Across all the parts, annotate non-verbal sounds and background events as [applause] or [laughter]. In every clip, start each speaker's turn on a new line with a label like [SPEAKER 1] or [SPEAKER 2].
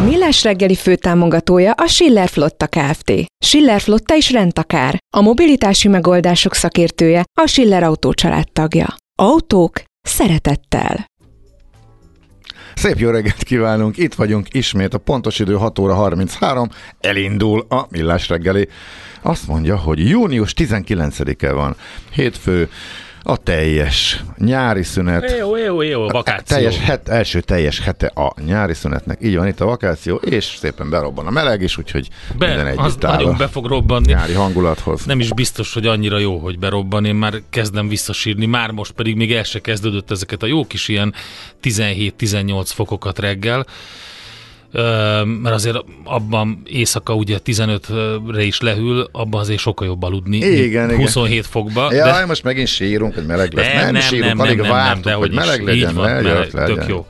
[SPEAKER 1] A Millás reggeli főtámogatója a Schiller Flotta Kft. Schiller Flotta is rendtakár. A mobilitási megoldások szakértője a Schiller Autó tagja. Autók szeretettel.
[SPEAKER 2] Szép jó reggelt kívánunk, itt vagyunk ismét, a pontos idő 6 óra 33, elindul a Millás reggeli. Azt mondja, hogy június 19-e van, hétfő, a teljes nyári szünet.
[SPEAKER 3] Jó, jó, jó, vakáció.
[SPEAKER 2] Teljes het, első teljes hete a nyári szünetnek. Így van itt a vakáció, és szépen berobban a meleg is, úgyhogy
[SPEAKER 3] Be,
[SPEAKER 2] minden
[SPEAKER 3] az
[SPEAKER 2] együtt áll
[SPEAKER 3] nagyon be fog robbanni.
[SPEAKER 2] nyári hangulathoz.
[SPEAKER 3] Nem is biztos, hogy annyira jó, hogy berobban. Én már kezdem visszasírni, már most pedig még el se kezdődött ezeket a jó kis ilyen 17-18 fokokat reggel. Mert azért abban éjszaka ugye 15-re is lehűl, abban azért sokkal jobb aludni.
[SPEAKER 2] Igen,
[SPEAKER 3] mint
[SPEAKER 2] igen.
[SPEAKER 3] 27 fokba.
[SPEAKER 2] Ja,
[SPEAKER 3] de
[SPEAKER 2] most megint sírunk, hogy meleg lesz.
[SPEAKER 3] Nem,
[SPEAKER 2] Nem, nem,
[SPEAKER 3] nem,
[SPEAKER 2] sírunk,
[SPEAKER 3] nem,
[SPEAKER 2] alig
[SPEAKER 3] nem, nem,
[SPEAKER 2] vártuk,
[SPEAKER 3] de
[SPEAKER 2] hogy
[SPEAKER 3] is.
[SPEAKER 2] meleg
[SPEAKER 3] Így
[SPEAKER 2] legyen.
[SPEAKER 3] van,
[SPEAKER 2] ne,
[SPEAKER 3] meleg,
[SPEAKER 2] jött legyen.
[SPEAKER 3] tök jó.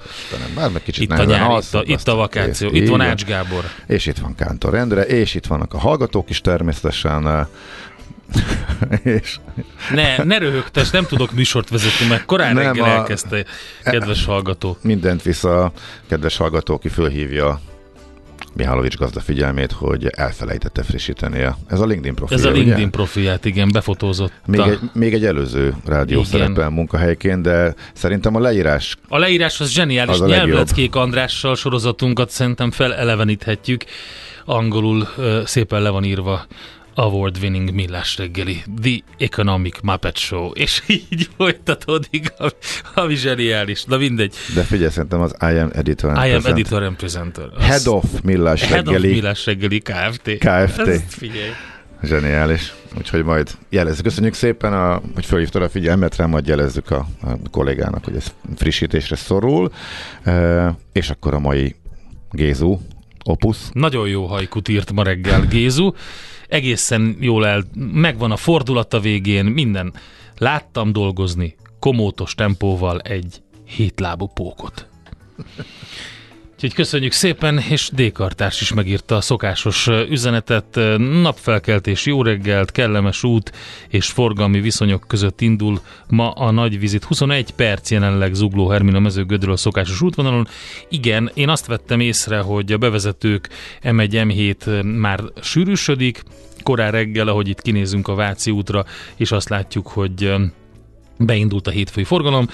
[SPEAKER 2] Bár meg kicsit
[SPEAKER 3] itt a nyár, itt a, itt a vakáció, itt van
[SPEAKER 2] Így
[SPEAKER 3] Ács Gábor.
[SPEAKER 2] És itt van Kántor Endre, és itt vannak a hallgatók is természetesen. [laughs] és
[SPEAKER 3] Ne, ne röhögtes, nem tudok műsort vezetni, mert korán
[SPEAKER 2] Nem,
[SPEAKER 3] reggel
[SPEAKER 2] a-
[SPEAKER 3] elkezdte, kedves hallgató.
[SPEAKER 2] mindent vissza a kedves hallgató, aki fölhívja Mihálovics gazda figyelmét, hogy elfelejtette frissíteni a, ez a LinkedIn profil.
[SPEAKER 3] Ez a
[SPEAKER 2] ugye?
[SPEAKER 3] LinkedIn profilját, igen, befotózott.
[SPEAKER 2] Még egy, még egy előző rádió
[SPEAKER 3] Igen.
[SPEAKER 2] szerepel munkahelyként, de szerintem a leírás
[SPEAKER 3] a leírás az zseniális.
[SPEAKER 2] Az.
[SPEAKER 3] Nyelvleckék Andrással sorozatunkat szerintem feleleveníthetjük. Angolul szépen le van írva award-winning millás reggeli, The Economic Muppet Show, és így folytatódik, ami, ami zseniális. Na mindegy.
[SPEAKER 2] De figyelj, szerintem az I am editor. and
[SPEAKER 3] I am editor and presenter. Az-
[SPEAKER 2] Head of Millás
[SPEAKER 3] Head of
[SPEAKER 2] reggeli.
[SPEAKER 3] Millás reggeli Kft.
[SPEAKER 2] Kft.
[SPEAKER 3] Ezt figyelj.
[SPEAKER 2] Zseniális. Úgyhogy majd jelezzük. Köszönjük szépen, a, hogy fölhívtad a figyelmet rá, majd jelezzük a, a kollégának, hogy ez frissítésre szorul. E, és akkor a mai Gézu, Opusz.
[SPEAKER 3] Nagyon jó hajkut írt ma reggel Gézu. Egészen jól el, megvan a fordulat végén, minden. Láttam dolgozni komótos tempóval egy hétlábú pókot. Úgyhogy köszönjük szépen, és D-kartárs is megírta a szokásos üzenetet. Napfelkeltés, jó reggelt, kellemes út és forgalmi viszonyok között indul ma a nagy vizit. 21 perc jelenleg Zugló Hermina mezőgödről a szokásos útvonalon. Igen, én azt vettem észre, hogy a bevezetők M1, M7 ö, már sűrűsödik, korán reggel, ahogy itt kinézünk a Váci útra, és azt látjuk, hogy beindult a hétfői forgalom.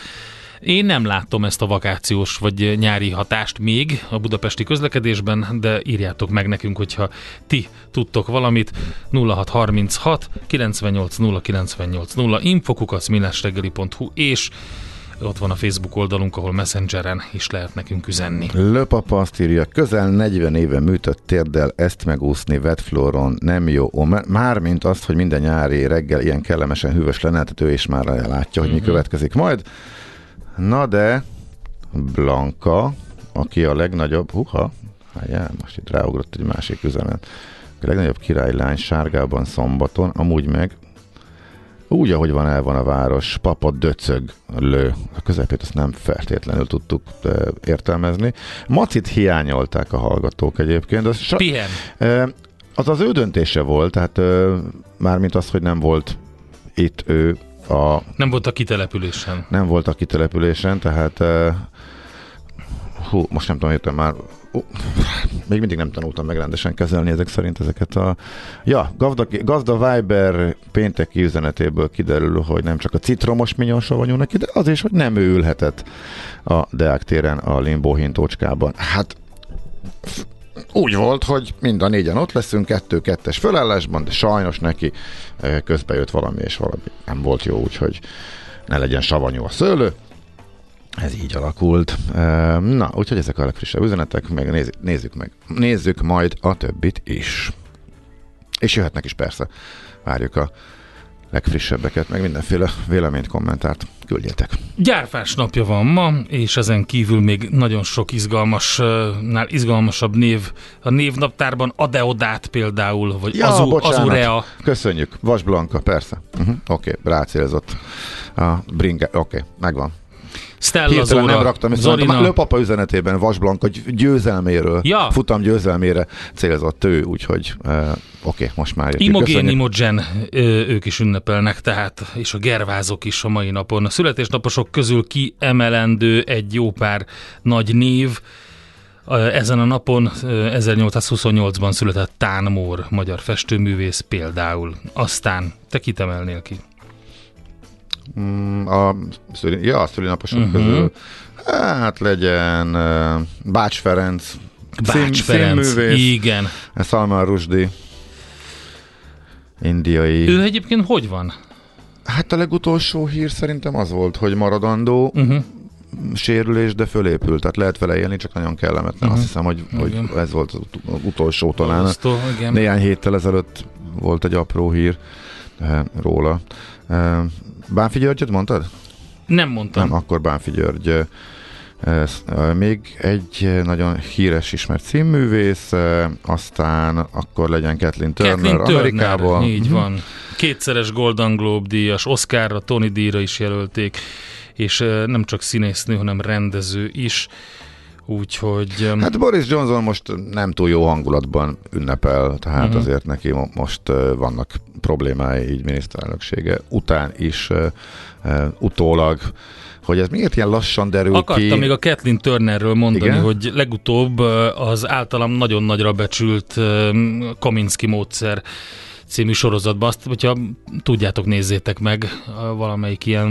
[SPEAKER 3] Én nem látom ezt a vakációs vagy nyári hatást még a budapesti közlekedésben, de írjátok meg nekünk, hogyha ti tudtok valamit. 0636 98 0 98 0 infokukac millásreggeli.hu és ott van a Facebook oldalunk, ahol Messengeren is lehet nekünk üzenni.
[SPEAKER 2] Löpapa azt írja, közel 40 éve műtött térdel ezt megúszni wetfloron nem jó. M- Mármint azt, hogy minden nyári reggel ilyen kellemesen hűvös lenne, tehát ő is már látja, hogy mi következik majd. Na de Blanka, aki a legnagyobb, huha, hájá, most itt ráugrott egy másik üzenet. A legnagyobb királylány sárgában szombaton, amúgy meg úgy, ahogy van, el van a város, papa döcög lő. A közepét azt nem feltétlenül tudtuk e, értelmezni. Macit hiányolták a hallgatók egyébként. Az sa-
[SPEAKER 3] Pihen.
[SPEAKER 2] e, Az az ő döntése volt, tehát ö, mármint az, hogy nem volt itt ő a
[SPEAKER 3] Nem volt a kitelepülésen.
[SPEAKER 2] nem volt a kitelepülésen, tehát uh, hú, most nem tudom, jöttem már uh, még mindig nem tanultam meg rendesen kezelni ezek szerint ezeket a... Ja, gazda, gazda Viber pénteki üzenetéből kiderül, hogy nem csak a citromos minyon savanyú neki, de az is, hogy nem ő ülhetett a Deák téren a Limbo hintócskában. Hát úgy volt, hogy mind a négyen ott leszünk, kettő-kettes fölállásban, de sajnos neki eh, közbe jött valami, és valami nem volt jó, úgyhogy ne legyen savanyú a szőlő. Ez így alakult. Eh, Na, úgyhogy ezek a legfrissebb üzenetek, meg nézzük, meg. Nézzük majd a többit is. És jöhetnek is persze. Várjuk a legfrissebbeket, meg mindenféle véleményt, kommentárt küldjetek.
[SPEAKER 3] Gyárfás napja van ma, és ezen kívül még nagyon sok izgalmasnál izgalmasabb név a névnaptárban, Adeodát például, vagy
[SPEAKER 2] Ja,
[SPEAKER 3] Azu,
[SPEAKER 2] bocsánat.
[SPEAKER 3] Azurea.
[SPEAKER 2] Köszönjük. Vas Blanka, persze. Uh-huh. Oké, okay, rácélzott a bringe. Oké, okay, megvan.
[SPEAKER 3] Stella
[SPEAKER 2] Hirtelen
[SPEAKER 3] Zora,
[SPEAKER 2] nem raktam össze.
[SPEAKER 3] Zorina.
[SPEAKER 2] Lőpapa üzenetében Vas Blanka győzelméről,
[SPEAKER 3] Ja.
[SPEAKER 2] futam győzelmére célzott ő, úgyhogy uh, oké, okay, most már jöttük.
[SPEAKER 3] Imogén,
[SPEAKER 2] Köszönjük.
[SPEAKER 3] Imogen, ők is ünnepelnek, tehát, és a gervázok is a mai napon. A születésnaposok közül kiemelendő egy jó pár nagy név. Ezen a napon ö, 1828-ban született Tán Mór, magyar festőművész például. Aztán te kit emelnél ki?
[SPEAKER 2] Mm, a, szüli, ja, a szülinaposok
[SPEAKER 3] Mhm.
[SPEAKER 2] uh-huh. közül. Hát legyen Bács Ferenc,
[SPEAKER 3] Bács Ferenc.
[SPEAKER 2] színművész,
[SPEAKER 3] Igen.
[SPEAKER 2] Salman Rushdie, indiai.
[SPEAKER 3] Ő egyébként hogy van?
[SPEAKER 2] Hát a legutolsó hír szerintem az volt, hogy maradandó
[SPEAKER 3] Uh-huh.
[SPEAKER 2] sérülés, de fölépült, tehát lehet vele élni, csak nagyon kellemetlen.
[SPEAKER 3] Mhm.
[SPEAKER 2] Azt hiszem, hogy, hogy ez volt az ut- az utolsó talán.
[SPEAKER 3] Borzasztó, igen.
[SPEAKER 2] Néhány héttel ezelőtt volt egy apró hír eh, róla. Eh, Bánfi Györgyöt mondtad?
[SPEAKER 3] Nem mondtam.
[SPEAKER 2] Nem, akkor Bánfi György. Még egy nagyon híres, ismert színművész, aztán akkor legyen Kathleen Turner,
[SPEAKER 3] Kathleen Turner,
[SPEAKER 2] Amerikából.
[SPEAKER 3] így
[SPEAKER 2] Mhm.
[SPEAKER 3] van. Kétszeres Golden Globe díjas, Oscarra, Tony díjra is jelölték, és nem csak színésznő, hanem rendező is. Úgyhogy hát,
[SPEAKER 2] Boris Johnson most nem túl jó hangulatban ünnepel, tehát uh-huh. azért neki mo- most vannak problémái így miniszterelnöksége után is utólag, hogy ez miért ilyen lassan derül
[SPEAKER 3] akartam
[SPEAKER 2] ki.
[SPEAKER 3] még a Kathleen Turnerről mondani,
[SPEAKER 2] Igen?
[SPEAKER 3] hogy legutóbb az általam nagyon nagyra becsült Kominsky módszer című sorozatban, azt, hogyha tudjátok, nézzétek meg valamelyik ilyen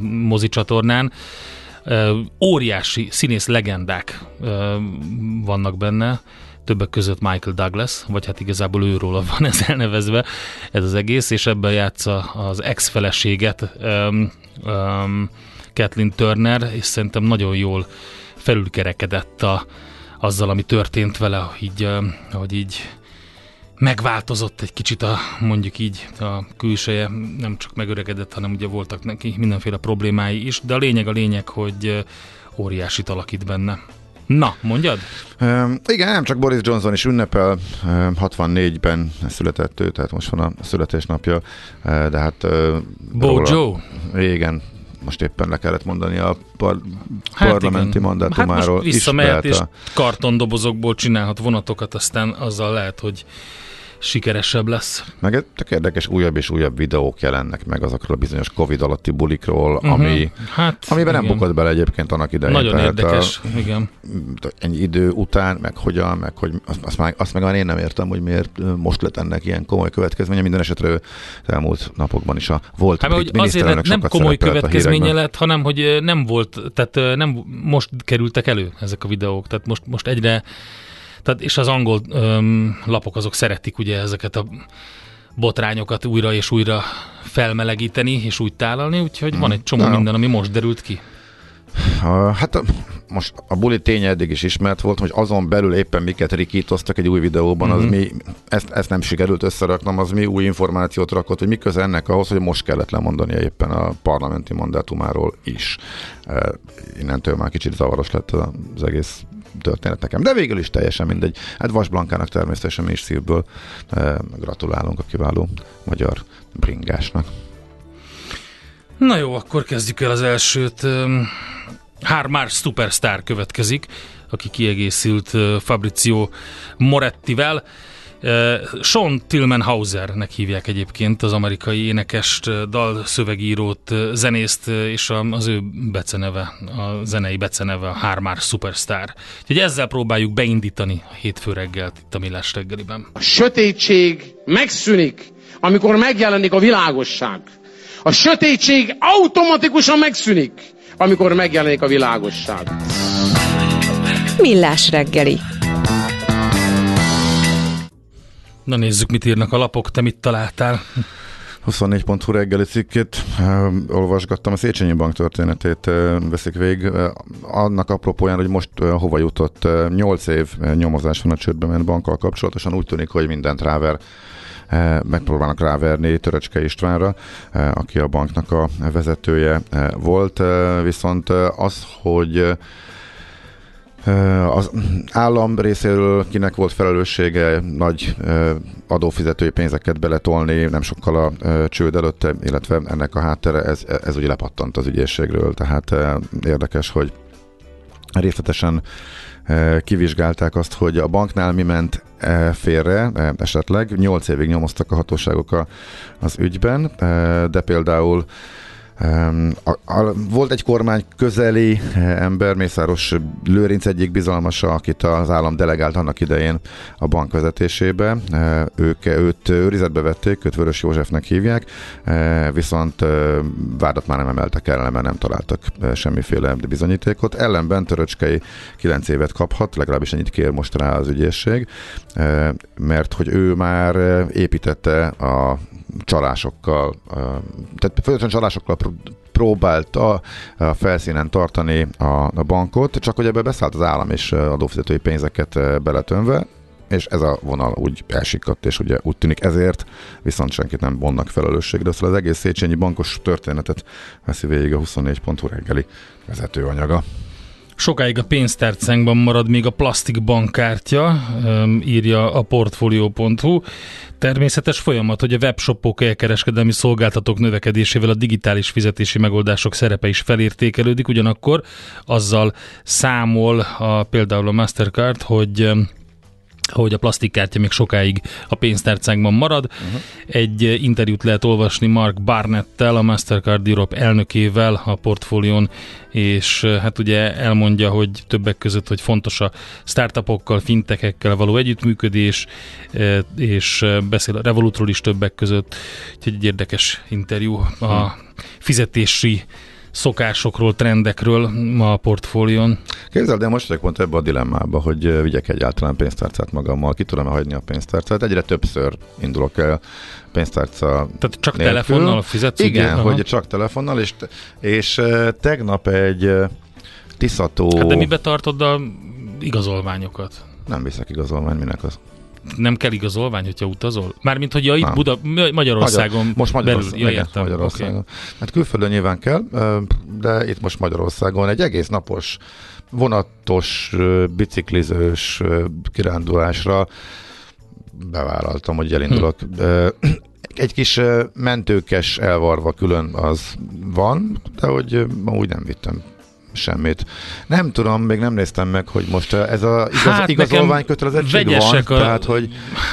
[SPEAKER 3] mozi csatornán. Óriási színész legendák vannak benne, többek között Michael Douglas, vagy hát igazából őróla [laughs] van ez elnevezve, ez az egész, és ebben játsza az ex-feleséget um, um, Kathleen Turner, és szerintem nagyon jól felülkerekedett a, azzal, ami történt vele, így, hogy így megváltozott egy kicsit a, mondjuk így a külseje, nem csak megöregedett, hanem ugye voltak neki mindenféle problémái is, de a lényeg a lényeg, hogy ö, óriásit alakít benne. Na, mondjad?
[SPEAKER 2] Um, igen, nem csak Boris Johnson is ünnepel, um, 64-ben született ő, tehát most van a születésnapja, uh, de hát... Uh,
[SPEAKER 3] Bojo?
[SPEAKER 2] Igen, most éppen le kellett mondani a par-
[SPEAKER 3] Hát
[SPEAKER 2] parlamenti
[SPEAKER 3] igen.
[SPEAKER 2] mandátumáról.
[SPEAKER 3] Hát most visszamehet, és
[SPEAKER 2] a-
[SPEAKER 3] kartondobozokból csinálhat vonatokat, aztán azzal lehet, hogy sikeresebb lesz.
[SPEAKER 2] Meg tök érdekes, újabb és újabb videók jelennek meg azokról a bizonyos Covid alatti bulikról, uh-huh. ami,
[SPEAKER 3] hát,
[SPEAKER 2] amiben nem
[SPEAKER 3] igen.
[SPEAKER 2] bukott bele egyébként annak idején.
[SPEAKER 3] Nagyon
[SPEAKER 2] Tehát
[SPEAKER 3] érdekes, igen.
[SPEAKER 2] A, ennyi idő után, meg hogyan, meg hogy azt, azt, meg, azt meg már én nem értem, hogy miért most lett ennek ilyen komoly következménye. Minden esetre ő elmúlt napokban is a volt
[SPEAKER 3] Hát, hogy azért
[SPEAKER 2] miniszterelnök
[SPEAKER 3] nem komoly következménye lett, hanem hogy nem volt, tehát nem most kerültek elő ezek a videók, tehát most, most egyre, tehát és az angol öm, lapok azok szeretik ugye ezeket a botrányokat újra és újra felmelegíteni és úgy tálalni, úgyhogy van egy csomó
[SPEAKER 2] Na.
[SPEAKER 3] minden, ami most derült ki.
[SPEAKER 2] Uh, hát a, most a buli ténye eddig is ismert volt, hogy azon belül éppen miket rikítoztak egy új videóban,
[SPEAKER 3] Mhm.
[SPEAKER 2] az mi, ezt, ezt nem sikerült összeraknom, az mi új információt rakott, hogy mi köze ennek ahhoz, hogy most kellett lemondania éppen a parlamenti mandátumáról is. Uh, innentől már kicsit zavaros lett az egész történet nekem, de végül is teljesen mindegy. Hát Vas Blankának természetesen mi is szívből uh, gratulálunk a kiváló magyar bringásnak.
[SPEAKER 3] Na jó, akkor kezdjük el az elsőt. Öm, Harmar Superstar következik. aki kiegészült Fabrizio Morettivel. Sean Tillman Hausernek hívják egyébként az amerikai énekest, dalszövegírót, zenészt, és az ő beceneve, a zenei beceneve a Hármár Superstar. Úgyhogy ezzel próbáljuk beindítani a hétfő reggelt itt a Millás reggeliben.
[SPEAKER 4] A sötétség megszűnik, amikor megjelenik a világosság. A sötétség automatikusan megszűnik, amikor megjelenik a világosság.
[SPEAKER 1] Millás reggeli.
[SPEAKER 3] Na nézzük, mit írnak a lapok, te mit találtál?
[SPEAKER 2] 24.hu reggeli cikkét, uh, olvasgattam, a Széchenyi Bank történetét uh, veszik végig. Uh, annak apropóján, hogy most hova jutott, uh, 8 év nyomozás van a csődbe ment bankkal kapcsolatosan, úgy tűnik, hogy mindent ráver megpróbálnak ráverni Töröcske Istvánra, aki a banknak a vezetője volt, viszont az, hogy az állam részéről kinek volt felelőssége nagy adófizetői pénzeket beletolni, nem sokkal a csőd előtte, illetve ennek a háttere, ez, ez ugye lepattant az ügyészségről, tehát érdekes, hogy részletesen kivizsgálták azt, hogy a banknál mi ment félre esetleg. Nyolc évig nyomoztak a hatóságok az ügyben, de például a, a, volt egy kormány közeli eh, ember, Mészáros Lőrinc egyik bizalmasa, akit az állam delegált annak idején a bank vezetésébe. Eh, ők, őt őrizetbe vették, őt Vörös Józsefnek hívják, eh, viszont vádat már nem emeltek el, mert nem találtak semmiféle bizonyítékot. Ellenben Töröcskei 9 évet kaphat, legalábbis ennyit kér most rá az ügyészség, mert hogy ő már építette a csalásokkal, tehát folyamatosan csalásokkal próbálta a felszínen tartani a, a bankot, csak hogy ebbe beszállt az állam és adófizetői pénzeket beletönve, és ez a vonal úgy elsikadt, és ugye úgy tűnik ezért viszont senkit nem vonnak felelősségre, szóval az egész Széchenyi bankos történetet veszi végig a 24 pontú reggeli vezetőanyaga.
[SPEAKER 3] Sokáig a pénztárcánkban marad még a plastik bankkártya, írja a portfolio.hu. Természetes folyamat, hogy a webshopok elkereskedelmi szolgáltatók növekedésével a digitális fizetési megoldások szerepe is felértékelődik, ugyanakkor azzal számol a, például a Mastercard, hogy hogy a plastikkártya még sokáig a pénztárcánkban marad. Uh-huh. Egy interjút lehet olvasni Mark Barnettel, a Mastercard Europe elnökével a portfólión, és hát ugye elmondja, hogy többek között, hogy fontos a startupokkal, fintekekkel való együttműködés, és beszél a Revolutról is többek között, úgyhogy egy érdekes interjú a hm. fizetési szokásokról, trendekről ma a portfólión.
[SPEAKER 2] Képzeld, de most vagyok pont ebbe a dilemmába, hogy vigyek egyáltalán pénztárcát magammal, ki tudom hagyni a pénztárcát. Egyre többször indulok el pénztárca
[SPEAKER 3] Tehát csak nélkül. telefonnal fizetsz?
[SPEAKER 2] Igen, Aha. hogy csak telefonnal, és, és tegnap egy tiszató...
[SPEAKER 3] Hát de mibe tartod a igazolványokat?
[SPEAKER 2] Nem viszek igazolvány, minek az?
[SPEAKER 3] Nem kell igazolvány, hogyha utazol? Mármint, hogy ja, itt Buda, Magyarországon Magyar,
[SPEAKER 2] most Magyarországon, belül, ja, igen, Magyarországon. Okay. Hát külföldön nyilván kell, de itt most Magyarországon egy egész napos vonatos, biciklizős kirándulásra bevállaltam, hogy elindulok. Hm. Egy kis mentőkes elvarva külön az van, de hogy úgy nem vittem semmit. Nem tudom, még nem néztem meg, hogy most ez a igaz, hát igazolvány kötelezettség van, a, tehát hogy...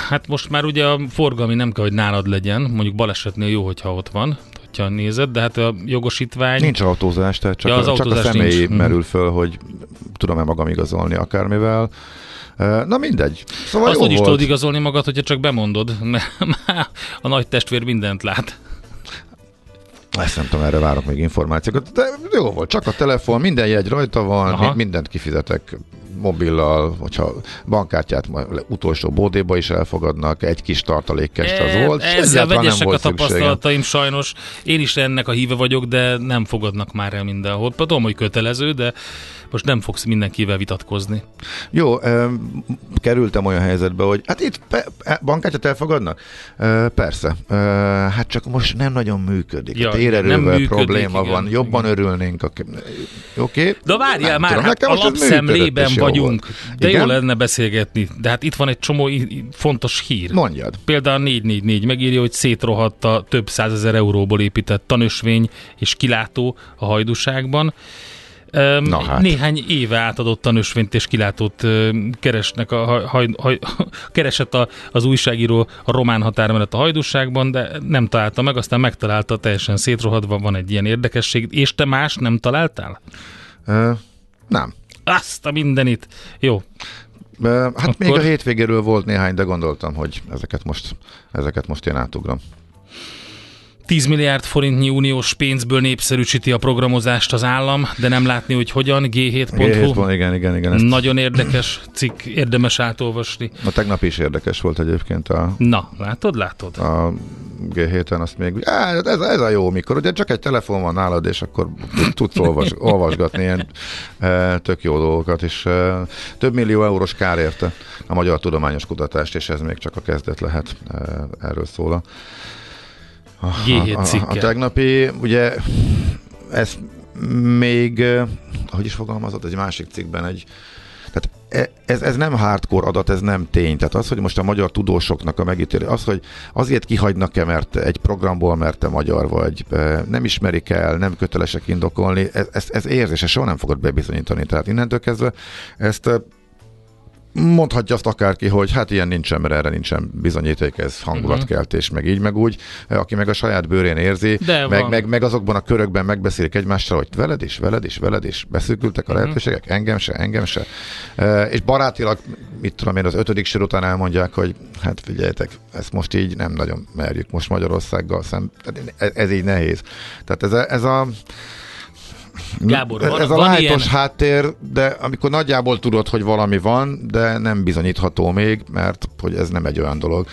[SPEAKER 3] Hát most már ugye a forgalmi nem kell, hogy nálad legyen, mondjuk balesetnél jó, hogyha ott van, hogyha nézed, de hát a jogosítvány...
[SPEAKER 2] Nincs autózás, tehát csak, ja, az a, csak a személy nincs. Mhm. merül föl, hogy tudom-e magam igazolni akármivel. Na mindegy.
[SPEAKER 3] Szóval Azt hogy is tudod igazolni magad, hogyha csak bemondod, [laughs] mert a nagy testvér mindent lát.
[SPEAKER 2] Ezt nem tudom, erre várok még információkat. De jó volt, csak a telefon, minden jegy rajta van, Aha. mindent kifizetek mobillal, hogyha bankkártyát utolsó bódéba is elfogadnak, egy kis tartalékkest az e, volt.
[SPEAKER 3] Ezzel vegyesek a tapasztalataim sajnos. Én is ennek a híve vagyok, de nem fogadnak már el mindenhol. Tudom, hogy kötelező, de most nem fogsz mindenkivel vitatkozni.
[SPEAKER 2] Jó, kerültem olyan helyzetbe, hogy hát itt e, bankkártyát elfogadnak? Persze. Hát csak most nem nagyon működik. Ja, Térerővel működik, probléma igen, van. Jobban igen. örülnénk. Oké. Okay.
[SPEAKER 3] De várjál már, tudom, hát a lapszemlében vagyunk. De igen? jó lenne beszélgetni. De hát itt van egy csomó fontos hír.
[SPEAKER 2] Mondjad.
[SPEAKER 3] Például 444 megírja, hogy szétrohadt több százezer euróból épített tanösvény és kilátó a hajdúságban
[SPEAKER 2] Na hát.
[SPEAKER 3] Néhány éve átadott tanúsvényt és kilátót keresnek a, haj, haj, [laughs] keresett a, az újságíró a román határ mellett a hajdúságban, de nem találta meg, aztán megtalálta teljesen szétrohadva, van egy ilyen érdekesség. És te más nem találtál?
[SPEAKER 2] Ö, nem.
[SPEAKER 3] Azt a mindenit. Jó,
[SPEAKER 2] Hát
[SPEAKER 3] Akkor-
[SPEAKER 2] még a hétvégéről volt néhány, de gondoltam, hogy ezeket most, ezeket most én átugrom.
[SPEAKER 3] 10 milliárd forintnyi uniós pénzből népszerűsíti a programozást az állam, de nem látni, hogy hogyan. G7.hu.
[SPEAKER 2] G7-ban, igen, igen, igen. Ezt
[SPEAKER 3] Nagyon érdekes cikk, érdemes átolvasni.
[SPEAKER 2] a tegnap is érdekes volt egyébként a,
[SPEAKER 3] Na, látod, látod?
[SPEAKER 2] a G7-en, azt még, á, ez, ez a jó, mikor ugye csak egy telefon van nálad, és akkor tudsz olvas, [laughs] olvasgatni ilyen e, tök jó dolgokat, és e, több millió eurós kár érte a magyar tudományos kutatást, és ez még csak a kezdet lehet, e, erről szól a,
[SPEAKER 3] G7
[SPEAKER 2] a, a, a tegnapi, ugye ez még, eh, hogy is fogalmazott, egy másik cikkben egy tehát e- ez, ez nem hardcore adat, ez nem tény. Tehát az, hogy most a magyar tudósoknak a megítélő, az, hogy azért kihagynak-e, mert egy programból, mert te magyar vagy, nem ismerik el, nem kötelesek indokolni, ez, ez, ez érzés, soha nem fogod bebizonyítani. Tehát innentől kezdve ezt mondhatja azt akárki, hogy hát ilyen nincsen, mert erre nincsen bizonyíték, ez hangulatkeltés, meg így, meg úgy. Aki meg a saját bőrén érzi,
[SPEAKER 3] De
[SPEAKER 2] meg,
[SPEAKER 3] van.
[SPEAKER 2] meg, meg azokban a körökben megbeszélik egymással, hogy veled is, veled is, veled is, beszűkültek a lehetőségek, engem se, engem se. És barátilag, mit tudom én, az ötödik sor után elmondják, hogy hát figyeljetek, ezt most így nem nagyon merjük, most Magyarországgal szem, ez, ez így nehéz. Tehát ez a, ez a
[SPEAKER 3] Gábor, van-
[SPEAKER 2] ez a
[SPEAKER 3] van
[SPEAKER 2] lájtos
[SPEAKER 3] ilyen-
[SPEAKER 2] háttér, de amikor nagyjából tudod, hogy valami van, de nem bizonyítható még, mert hogy ez nem egy olyan dolog.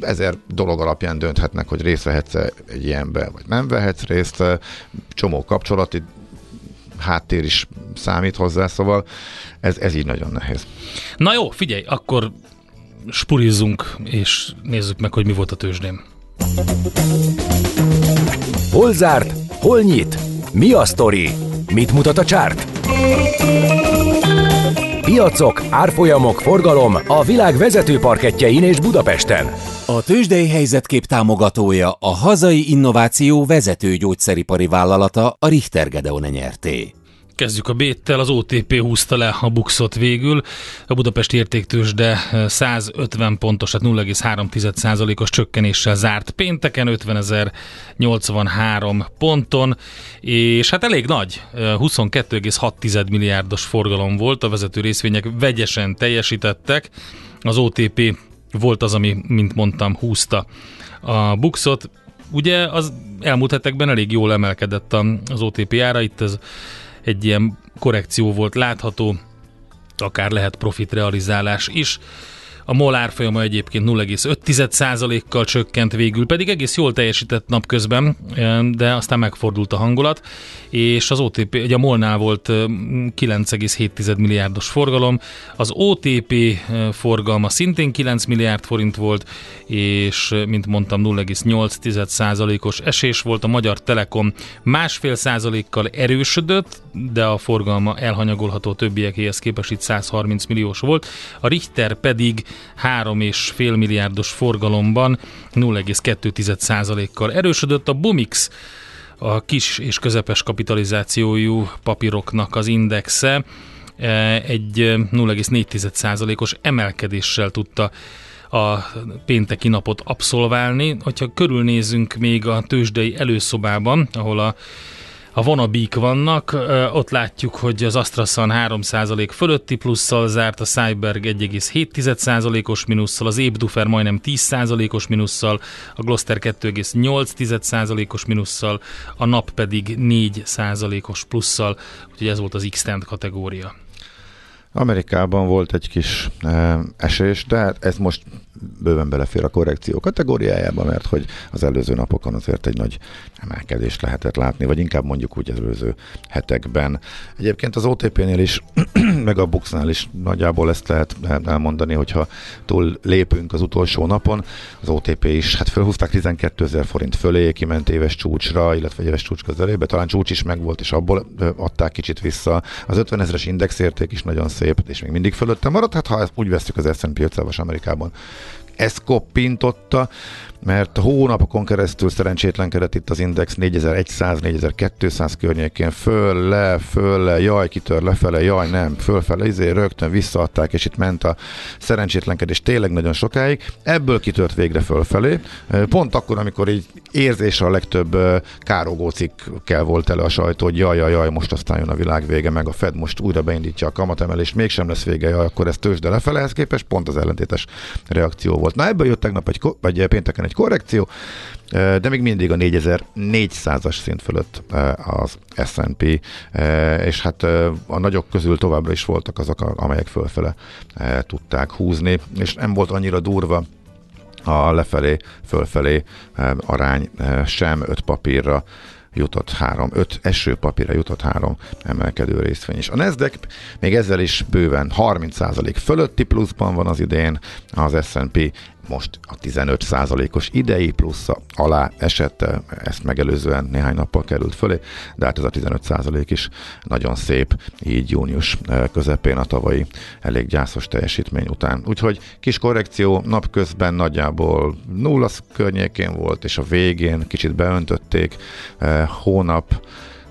[SPEAKER 2] Ezer dolog alapján dönthetnek, hogy részt vehetsz egy ilyenbe, vagy nem vehetsz részt. Csomó kapcsolati háttér is számít hozzá, szóval ez, ez így nagyon nehéz.
[SPEAKER 3] Na jó, figyelj, akkor spurizzunk, és nézzük meg, hogy mi volt a tőzsdén.
[SPEAKER 5] Hol zárt? Hol nyit? Mi a sztori? Mit mutat a csárt? Piacok, árfolyamok, forgalom a világ vezető parketjein és Budapesten.
[SPEAKER 6] A tőzsdei helyzetkép támogatója a hazai innováció vezető gyógyszeripari vállalata a Richter Gedeon nyerté.
[SPEAKER 3] Kezdjük a B-tel, az OTP húzta le a buxot végül. A Budapesti értéktősde 150 pontos, tehát 0,3%-os csökkenéssel zárt pénteken, 50.083 ponton, és hát elég nagy, 22,6 milliárdos forgalom volt, a vezető részvények vegyesen teljesítettek, az OTP volt az, ami, mint mondtam, húzta a buxot. Ugye az elmúlt hetekben elég jól emelkedett az OTP ára, itt ez egy ilyen korrekció volt látható, akár lehet profit realizálás is. A MOL árfolyama egyébként 0,5%-kal csökkent végül, pedig egész jól teljesített napközben, de aztán megfordult a hangulat, és az OTP, ugye a MOL-nál volt ö, 9,7 milliárdos forgalom, az OTP forgalma szintén 9 milliárd forint volt, és mint mondtam 0,8%-os esés volt, a Magyar Telekom másfél százalékkal erősödött, de a forgalma elhanyagolható többiekéhez képest itt 130 milliós volt, a Richter pedig 3,5 milliárdos forgalomban 0,2%-kal erősödött, a Bumix a kis és közepes kapitalizációjú papíroknak az indexe eh, egy eh, 0,4%-os emelkedéssel tudta a pénteki napot abszolválni. Hogyha körülnézünk még a tőzsdei előszobában, ahol a a vonabík vannak, ott látjuk, hogy az AstraZan 3% fölötti plusszal zárt, a Cyberg 1,7%-os minusszal, az Ébdufer majdnem 10%-os minusszal, a Gloster 2,8%-os minusszal, a NAP pedig 4%-os plusszal, úgyhogy ez volt az x kategória.
[SPEAKER 2] Amerikában volt egy kis esés, de hát ez most bőven belefér a korrekció kategóriájába, mert hogy az előző napokon azért egy nagy emelkedést lehetett látni, vagy inkább mondjuk úgy az előző hetekben. Egyébként az OTP-nél is, [clears throat] meg a Buxnál is nagyjából ezt lehet elmondani, hogyha túl lépünk az utolsó napon, az OTP is, hát felhúzták 12 ezer forint fölé, kiment éves csúcsra, illetve éves csúcs közelébe, talán csúcs is megvolt, és abból adták kicsit vissza. Az 50 ezeres indexérték is nagyon szép, és még mindig fölötte maradt, hát ha úgy veszük az S&P 500 Amerikában ezt koppintotta, mert hónapokon keresztül szerencsétlenkedett itt az Index 4100-4200 környékén, föl, le, föl, le, jaj, kitör lefele, jaj, nem, fölfele, izé, rögtön visszaadták, és itt ment a szerencsétlenkedés tényleg nagyon sokáig. Ebből kitört végre fölfelé. Pont akkor, amikor így érzésre a legtöbb károgó cikkkel volt elő a sajtó, hogy jaj, jaj, jaj, most aztán jön a világ vége, meg a Fed most újra beindítja a kamatemelést, mégsem lesz vége, jaj, akkor ez tőzsde lefele, ehhez képest pont az ellentétes reakció volt. Na ebből jött tegnap egy, vagy pénteken egy egy korrekció, de még mindig a 4400-as szint fölött az S&P, és hát a nagyok közül továbbra is voltak azok, amelyek fölfele tudták húzni, és nem volt annyira durva a lefelé, fölfelé arány sem öt papírra jutott három, öt esőpapírra jutott három emelkedő részvény is. A Nasdaq még ezzel is bőven 30% fölötti pluszban van az idén, az S&P most a 15%-os idei plusz alá esett, ezt megelőzően néhány nappal került fölé, de hát ez a 15% is nagyon szép, így június eh, közepén a tavalyi elég gyászos teljesítmény után. Úgyhogy kis korrekció napközben nagyjából nulla környékén volt, és a végén kicsit beöntötték, eh, hónap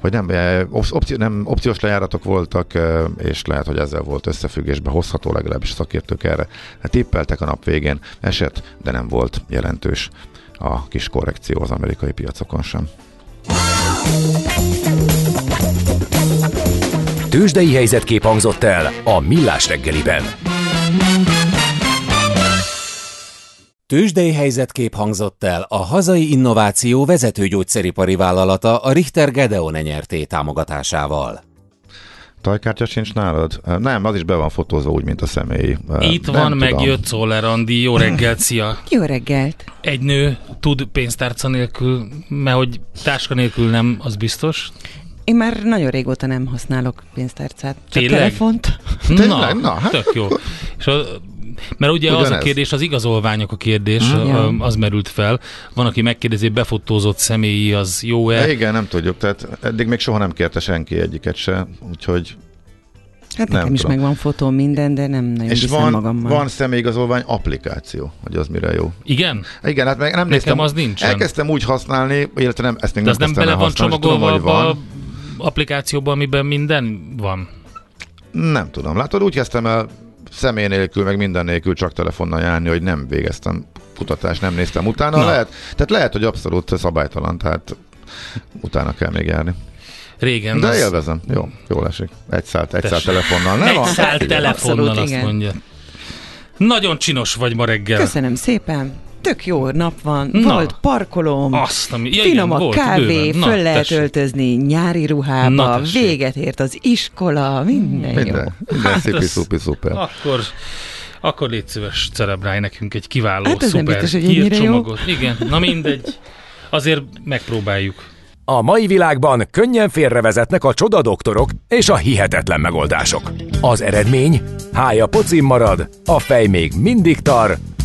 [SPEAKER 2] vagy nem, eh, opci, nem opciós lejáratok voltak, eh, és lehet, hogy ezzel volt összefüggésbe hozható, legalábbis szakértők erre hát tippeltek a nap végén, eset, de nem volt jelentős a kis korrekció az amerikai piacokon sem.
[SPEAKER 5] Tőzsdei helyzetkép hangzott el a Millás reggeliben.
[SPEAKER 6] Tőzsdei helyzetkép hangzott el a hazai innováció vezető gyógyszeripari vállalata a Richter Gedeon nyerté támogatásával.
[SPEAKER 2] Tajkártya sincs nálad? Nem, az is be van fotózva úgy, mint a személyi.
[SPEAKER 3] Itt Nem van, tudom. megjött Szoller Andi. Jó reggelt, szia! [laughs]
[SPEAKER 7] Jó reggelt!
[SPEAKER 3] Egy nő tud pénztárca nélkül, mert hogy táska nélkül nem, az biztos.
[SPEAKER 7] Én már nagyon régóta nem használok pénztárcát. Csak Tényleg? telefont.
[SPEAKER 3] Na, Na hát. tök jó. És a mert ugye Ugyanez. az a kérdés, az igazolványok a kérdés, mm. az merült fel. Van, aki megkérdezi, befotózott személyi, az jó-e?
[SPEAKER 2] Igen, nem tudjuk, tehát eddig még soha nem kérte senki egyiket se, úgyhogy
[SPEAKER 7] Hát nem nekem tudom. is megvan fotó minden, de nem nagyon
[SPEAKER 2] És van, magammal. van személyigazolvány applikáció, hogy az mire jó.
[SPEAKER 3] Igen?
[SPEAKER 2] Igen, hát meg nem
[SPEAKER 3] Nekem
[SPEAKER 2] néztem.
[SPEAKER 3] az nincs.
[SPEAKER 2] Elkezdtem úgy használni, illetve nem, ezt még de
[SPEAKER 3] nem
[SPEAKER 2] az
[SPEAKER 3] nem bele van csomagolva a applikációban, amiben minden van?
[SPEAKER 2] Nem tudom. Látod, úgy kezdtem el személy nélkül, meg minden nélkül csak telefonnal járni, hogy nem végeztem kutatást, nem néztem utána. Na. Lehet, tehát lehet, hogy abszolút szabálytalan, tehát utána kell még járni.
[SPEAKER 3] Régen.
[SPEAKER 2] De az... élvezem. Jó, jól esik. Egy szállt, egy szállt telefonnal. Nem
[SPEAKER 3] egy szállt telefonnal, Abszolút, azt igen. mondja. Nagyon csinos vagy ma reggel.
[SPEAKER 7] Köszönöm szépen tök jó nap van, Na, volt parkolom, azt, ami, ja, finom igen, a kávé, Na, föl lehet tessék. öltözni nyári ruhába, Na, véget ért az iskola, minden, minden jó.
[SPEAKER 2] Minden hát szipi, szupi, szuper.
[SPEAKER 3] Akkor akkor légy szíves, cerebrálj nekünk egy kiváló, hát szuper biztos, hogy hírcsomagot. Jó. Igen, na mindegy. Azért megpróbáljuk.
[SPEAKER 5] A mai világban könnyen félrevezetnek a csodadoktorok és a hihetetlen megoldások. Az eredmény? Hája pocim marad, a fej még mindig tar,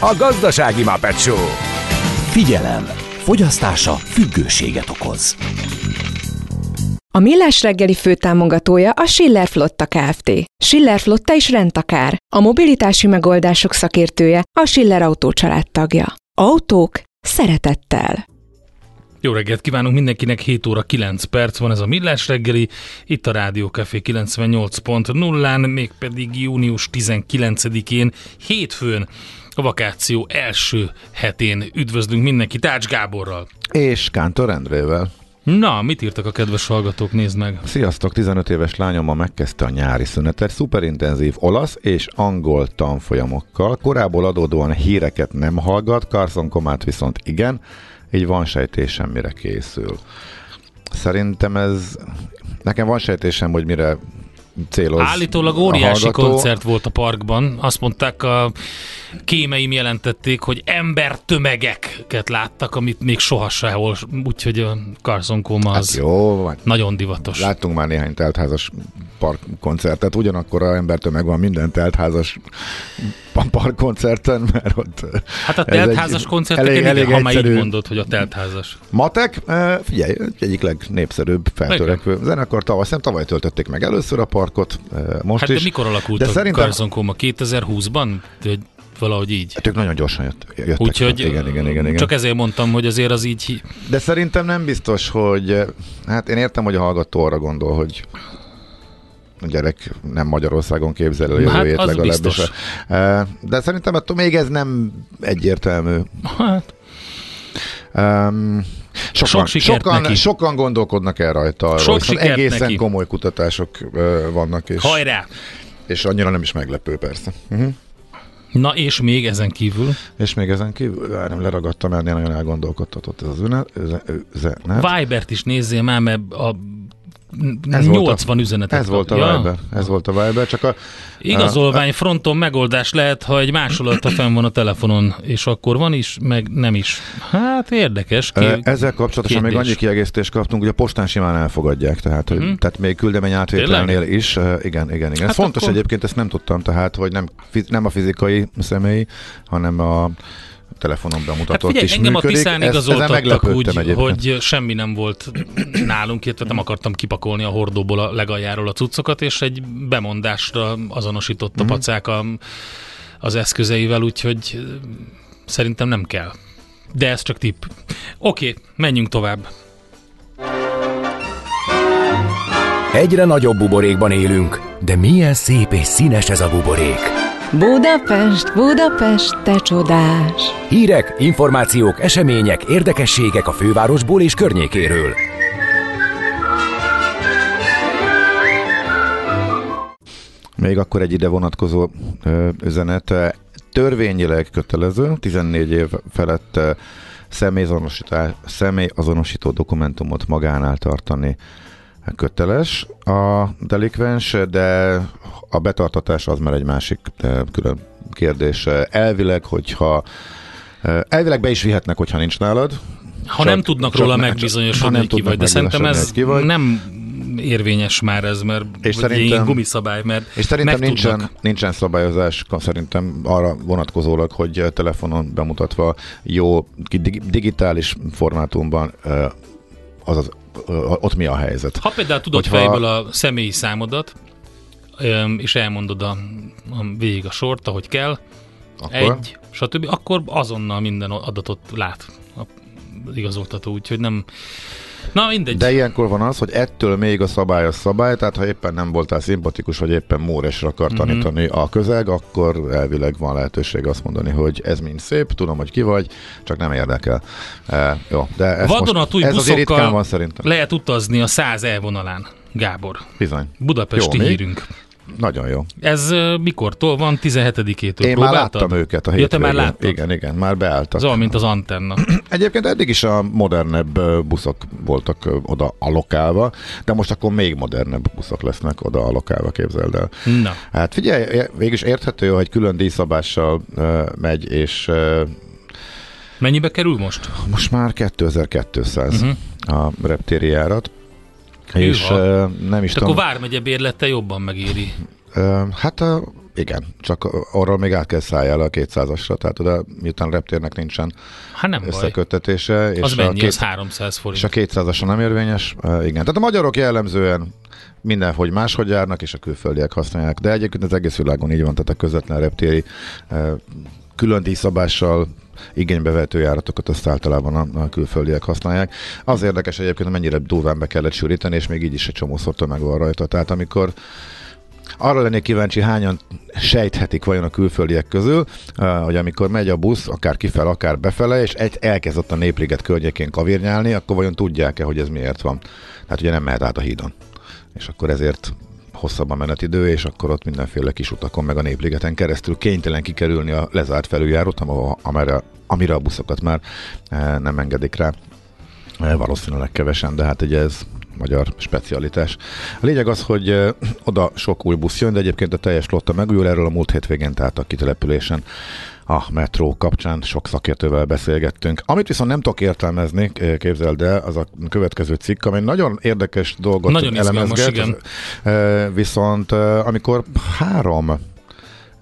[SPEAKER 5] A gazdasági Muppet Show.
[SPEAKER 6] Figyelem! Fogyasztása függőséget okoz.
[SPEAKER 1] A Millás reggeli főtámogatója a Schiller Flotta Kft. Schiller Flotta is rendtakár. A mobilitási megoldások szakértője a Schiller Autó tagja. Autók szeretettel.
[SPEAKER 3] Jó reggelt kívánunk mindenkinek, 7 óra 9 perc van ez a Millás reggeli, itt a Rádió Café 98.0-án, mégpedig június 19-én, hétfőn a vakáció első hetén üdvözlünk mindenki Tács Gáborral.
[SPEAKER 2] És Kántor Endrével.
[SPEAKER 3] Na, mit írtak a kedves hallgatók, nézd meg.
[SPEAKER 2] Sziasztok, 15 éves lányom ma megkezdte a nyári szünetet, szuperintenzív olasz és angol tanfolyamokkal. Korából adódóan híreket nem hallgat, Carson Komát viszont igen, így van sejtésem, mire készül. Szerintem ez, nekem van sejtésem, hogy mire céloz
[SPEAKER 3] Állítólag óriási koncert volt a parkban. Azt mondták a kémeim jelentették, hogy embertömegeket láttak, amit még soha sehol, úgyhogy a Carson Coma az hát jó, nagyon divatos.
[SPEAKER 2] Láttunk már néhány teltházas parkkoncertet, ugyanakkor a embertömeg van minden teltházas parkkoncerten, mert ott...
[SPEAKER 3] Hát a teltházas koncerteken elég, elég ha már így mondod, hogy a teltházas.
[SPEAKER 2] Matek, figyelj, egyik legnépszerűbb feltörekvő zenekar tavaly, hiszem tavaly töltötték meg először a parkot, most
[SPEAKER 3] hát
[SPEAKER 2] is.
[SPEAKER 3] de mikor alakult de a szerintem... Carson Coma? 2020-ban? Valahogy így.
[SPEAKER 2] Hát ők nagyon gyorsan jött, jöttek.
[SPEAKER 3] Úgyhogy igen, igen, igen, igen. csak ezért mondtam, hogy azért az így...
[SPEAKER 2] De szerintem nem biztos, hogy... Hát én értem, hogy a hallgató arra gondol, hogy a gyerek nem Magyarországon képzel el a jövőjét hát, legalábbis. De szerintem attól még ez nem egyértelmű. Hát. Um, sokan, Sok sokan, neki. sokan gondolkodnak el rajta. Sok egészen neki. komoly kutatások uh, vannak. És,
[SPEAKER 3] Hajrá!
[SPEAKER 2] És annyira nem is meglepő, persze. Uh-huh.
[SPEAKER 3] Na és még ezen kívül?
[SPEAKER 2] És még ezen kívül, nem leragadtam el, nagyon elgondolkodtatott ez az üzenet.
[SPEAKER 3] Vibert is nézzél már, mert a ez 80 volt a, üzenetet
[SPEAKER 2] Ez volt a ja? Viber, ez volt a Viber, csak a...
[SPEAKER 3] Igazolvány a, fronton megoldás lehet, ha egy másolata fenn van a telefonon, és akkor van is, meg nem is. Hát érdekes.
[SPEAKER 2] Ki, Ezzel kapcsolatosan kérdés. még annyi kiegészítést kaptunk, hogy a postán simán elfogadják, tehát, hogy, hmm. tehát még küldemény átvételnél is. Igen, igen, igen. Hát ez fontos akkor... egyébként, ezt nem tudtam, tehát, hogy nem, nem a fizikai személy, hanem a telefonon bemutatott hát figyelj, is
[SPEAKER 3] engem
[SPEAKER 2] működik.
[SPEAKER 3] a Tiszán igazoltattak úgy, egyébként. hogy semmi nem volt nálunk, illetve nem akartam kipakolni a hordóból a legaljáról a cuccokat, és egy bemondásra azonosított a mm. pacák a, az eszközeivel, úgyhogy szerintem nem kell. De ez csak tipp. Oké, okay, menjünk tovább.
[SPEAKER 5] Egyre nagyobb buborékban élünk, de milyen szép és színes ez a buborék.
[SPEAKER 1] Budapest, Budapest, te csodás!
[SPEAKER 5] Hírek, információk, események, érdekességek a fővárosból és környékéről.
[SPEAKER 2] Még akkor egy ide vonatkozó ö, üzenet. Törvényileg kötelező, 14 év felett személyazonosító dokumentumot magánál tartani köteles a delikvens, de a betartatás az már egy másik külön kérdés. Elvileg, hogyha elvileg be is vihetnek, hogyha nincs nálad.
[SPEAKER 3] Ha csak, nem tudnak róla megbizonyosodni, hogy ki vagy, de szerintem ez nem érvényes már ez, mert és szerintem, gumiszabály, mert
[SPEAKER 2] És szerintem nincsen, nincsen szabályozás szerintem arra vonatkozólag, hogy telefonon bemutatva jó digitális formátumban az az ott mi a helyzet.
[SPEAKER 3] Ha például tudod Hogyha... fejből a személyi számodat, és elmondod a, a végig a sort, ahogy kell, akkor? egy, stb., akkor azonnal minden adatot lát a igazoltató, úgyhogy nem Na, mindegy.
[SPEAKER 2] De ilyenkor van az, hogy ettől még a szabály a szabály, tehát ha éppen nem voltál szimpatikus, vagy éppen móresre akar mm-hmm. tanítani a közeg, akkor elvileg van lehetőség azt mondani, hogy ez mind szép, tudom, hogy ki vagy, csak nem érdekel. E, jó, de ez,
[SPEAKER 3] Vadonatúj most, ez azért van szerintem. lehet utazni a 100 elvonalán, Gábor.
[SPEAKER 2] Bizony.
[SPEAKER 3] Budapesti jó, hírünk. Még?
[SPEAKER 2] Nagyon jó.
[SPEAKER 3] Ez uh, mikortól van? 17-től
[SPEAKER 2] Én már láttam őket a hétvégén.
[SPEAKER 3] Ja, már láttad?
[SPEAKER 2] Igen, igen, már beálltak.
[SPEAKER 3] Olyan, mint az antenna. [clears throat]
[SPEAKER 2] Egyébként eddig is a modernebb buszok voltak oda alokálva, de most akkor még modernebb buszok lesznek oda alokálva, képzeld el.
[SPEAKER 3] Na.
[SPEAKER 2] Hát figyelj, végülis érthető, hogy külön díjszabással uh, megy, és uh,
[SPEAKER 3] Mennyibe kerül most?
[SPEAKER 2] Most már 2200 uh-huh. Mhm. a reptéri járat. És uh, nem is
[SPEAKER 3] tudom. akkor Vármegye bérlete jobban megéri.
[SPEAKER 2] Uh, hát uh, igen, csak arról még át kell szálljál a 200-asra, tehát oda miután reptérnek nincsen
[SPEAKER 3] hát nem
[SPEAKER 2] összekötetése.
[SPEAKER 3] Baj. És az mennyi? Két, az 300 forint.
[SPEAKER 2] És a 200-asra nem érvényes. Uh, igen, tehát a magyarok jellemzően mindenhogy máshogy járnak, és a külföldiek használják. De egyébként az egész világon így van, tehát a közvetlen reptéri uh, külön díjszabással igénybevető járatokat azt általában a, a külföldiek használják. Az érdekes egyébként, hogy mennyire durván be kellett sűríteni, és még így is egy csomószor tömeg van rajta. Tehát amikor arra lennék kíváncsi, hányan sejthetik vajon a külföldiek közül, hogy amikor megy a busz, akár kifel, akár befele, és egy elkezdett a népliget környékén kavírnyálni, akkor vajon tudják-e, hogy ez miért van. Tehát ugye nem mehet át a hídon. És akkor ezért hosszabb a menetidő, és akkor ott mindenféle kis utakon, meg a Népligeten keresztül kénytelen kikerülni a lezárt felüljárót, amire, amire a buszokat már eh, nem engedik rá. Eh, valószínűleg kevesen, de hát ugye ez magyar specialitás. A lényeg az, hogy eh, oda sok új busz jön, de egyébként a teljes flotta megújul, erről a múlt hétvégén tehát a kitelepülésen a metró kapcsán sok szakértővel beszélgettünk. Amit viszont nem tudok értelmezni, képzeld el, az a következő cikk, amely nagyon érdekes dolgot
[SPEAKER 3] nagyon elemezget. Igen.
[SPEAKER 2] Viszont amikor három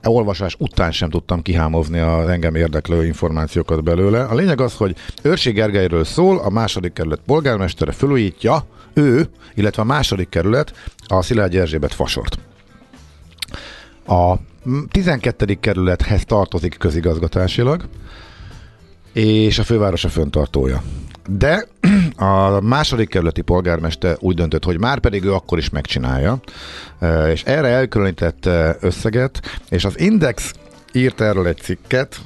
[SPEAKER 2] olvasás után sem tudtam kihámozni az engem érdeklő információkat belőle. A lényeg az, hogy Őrsi Gergelyről szól, a második kerület polgármestere fölújítja, ő, illetve a második kerület a Szilágyi Erzsébet fasort. A 12. kerülethez tartozik közigazgatásilag, és a főváros a föntartója. De a második kerületi polgármester úgy döntött, hogy már pedig ő akkor is megcsinálja, és erre elkülönített összeget, és az Index írt erről egy cikket,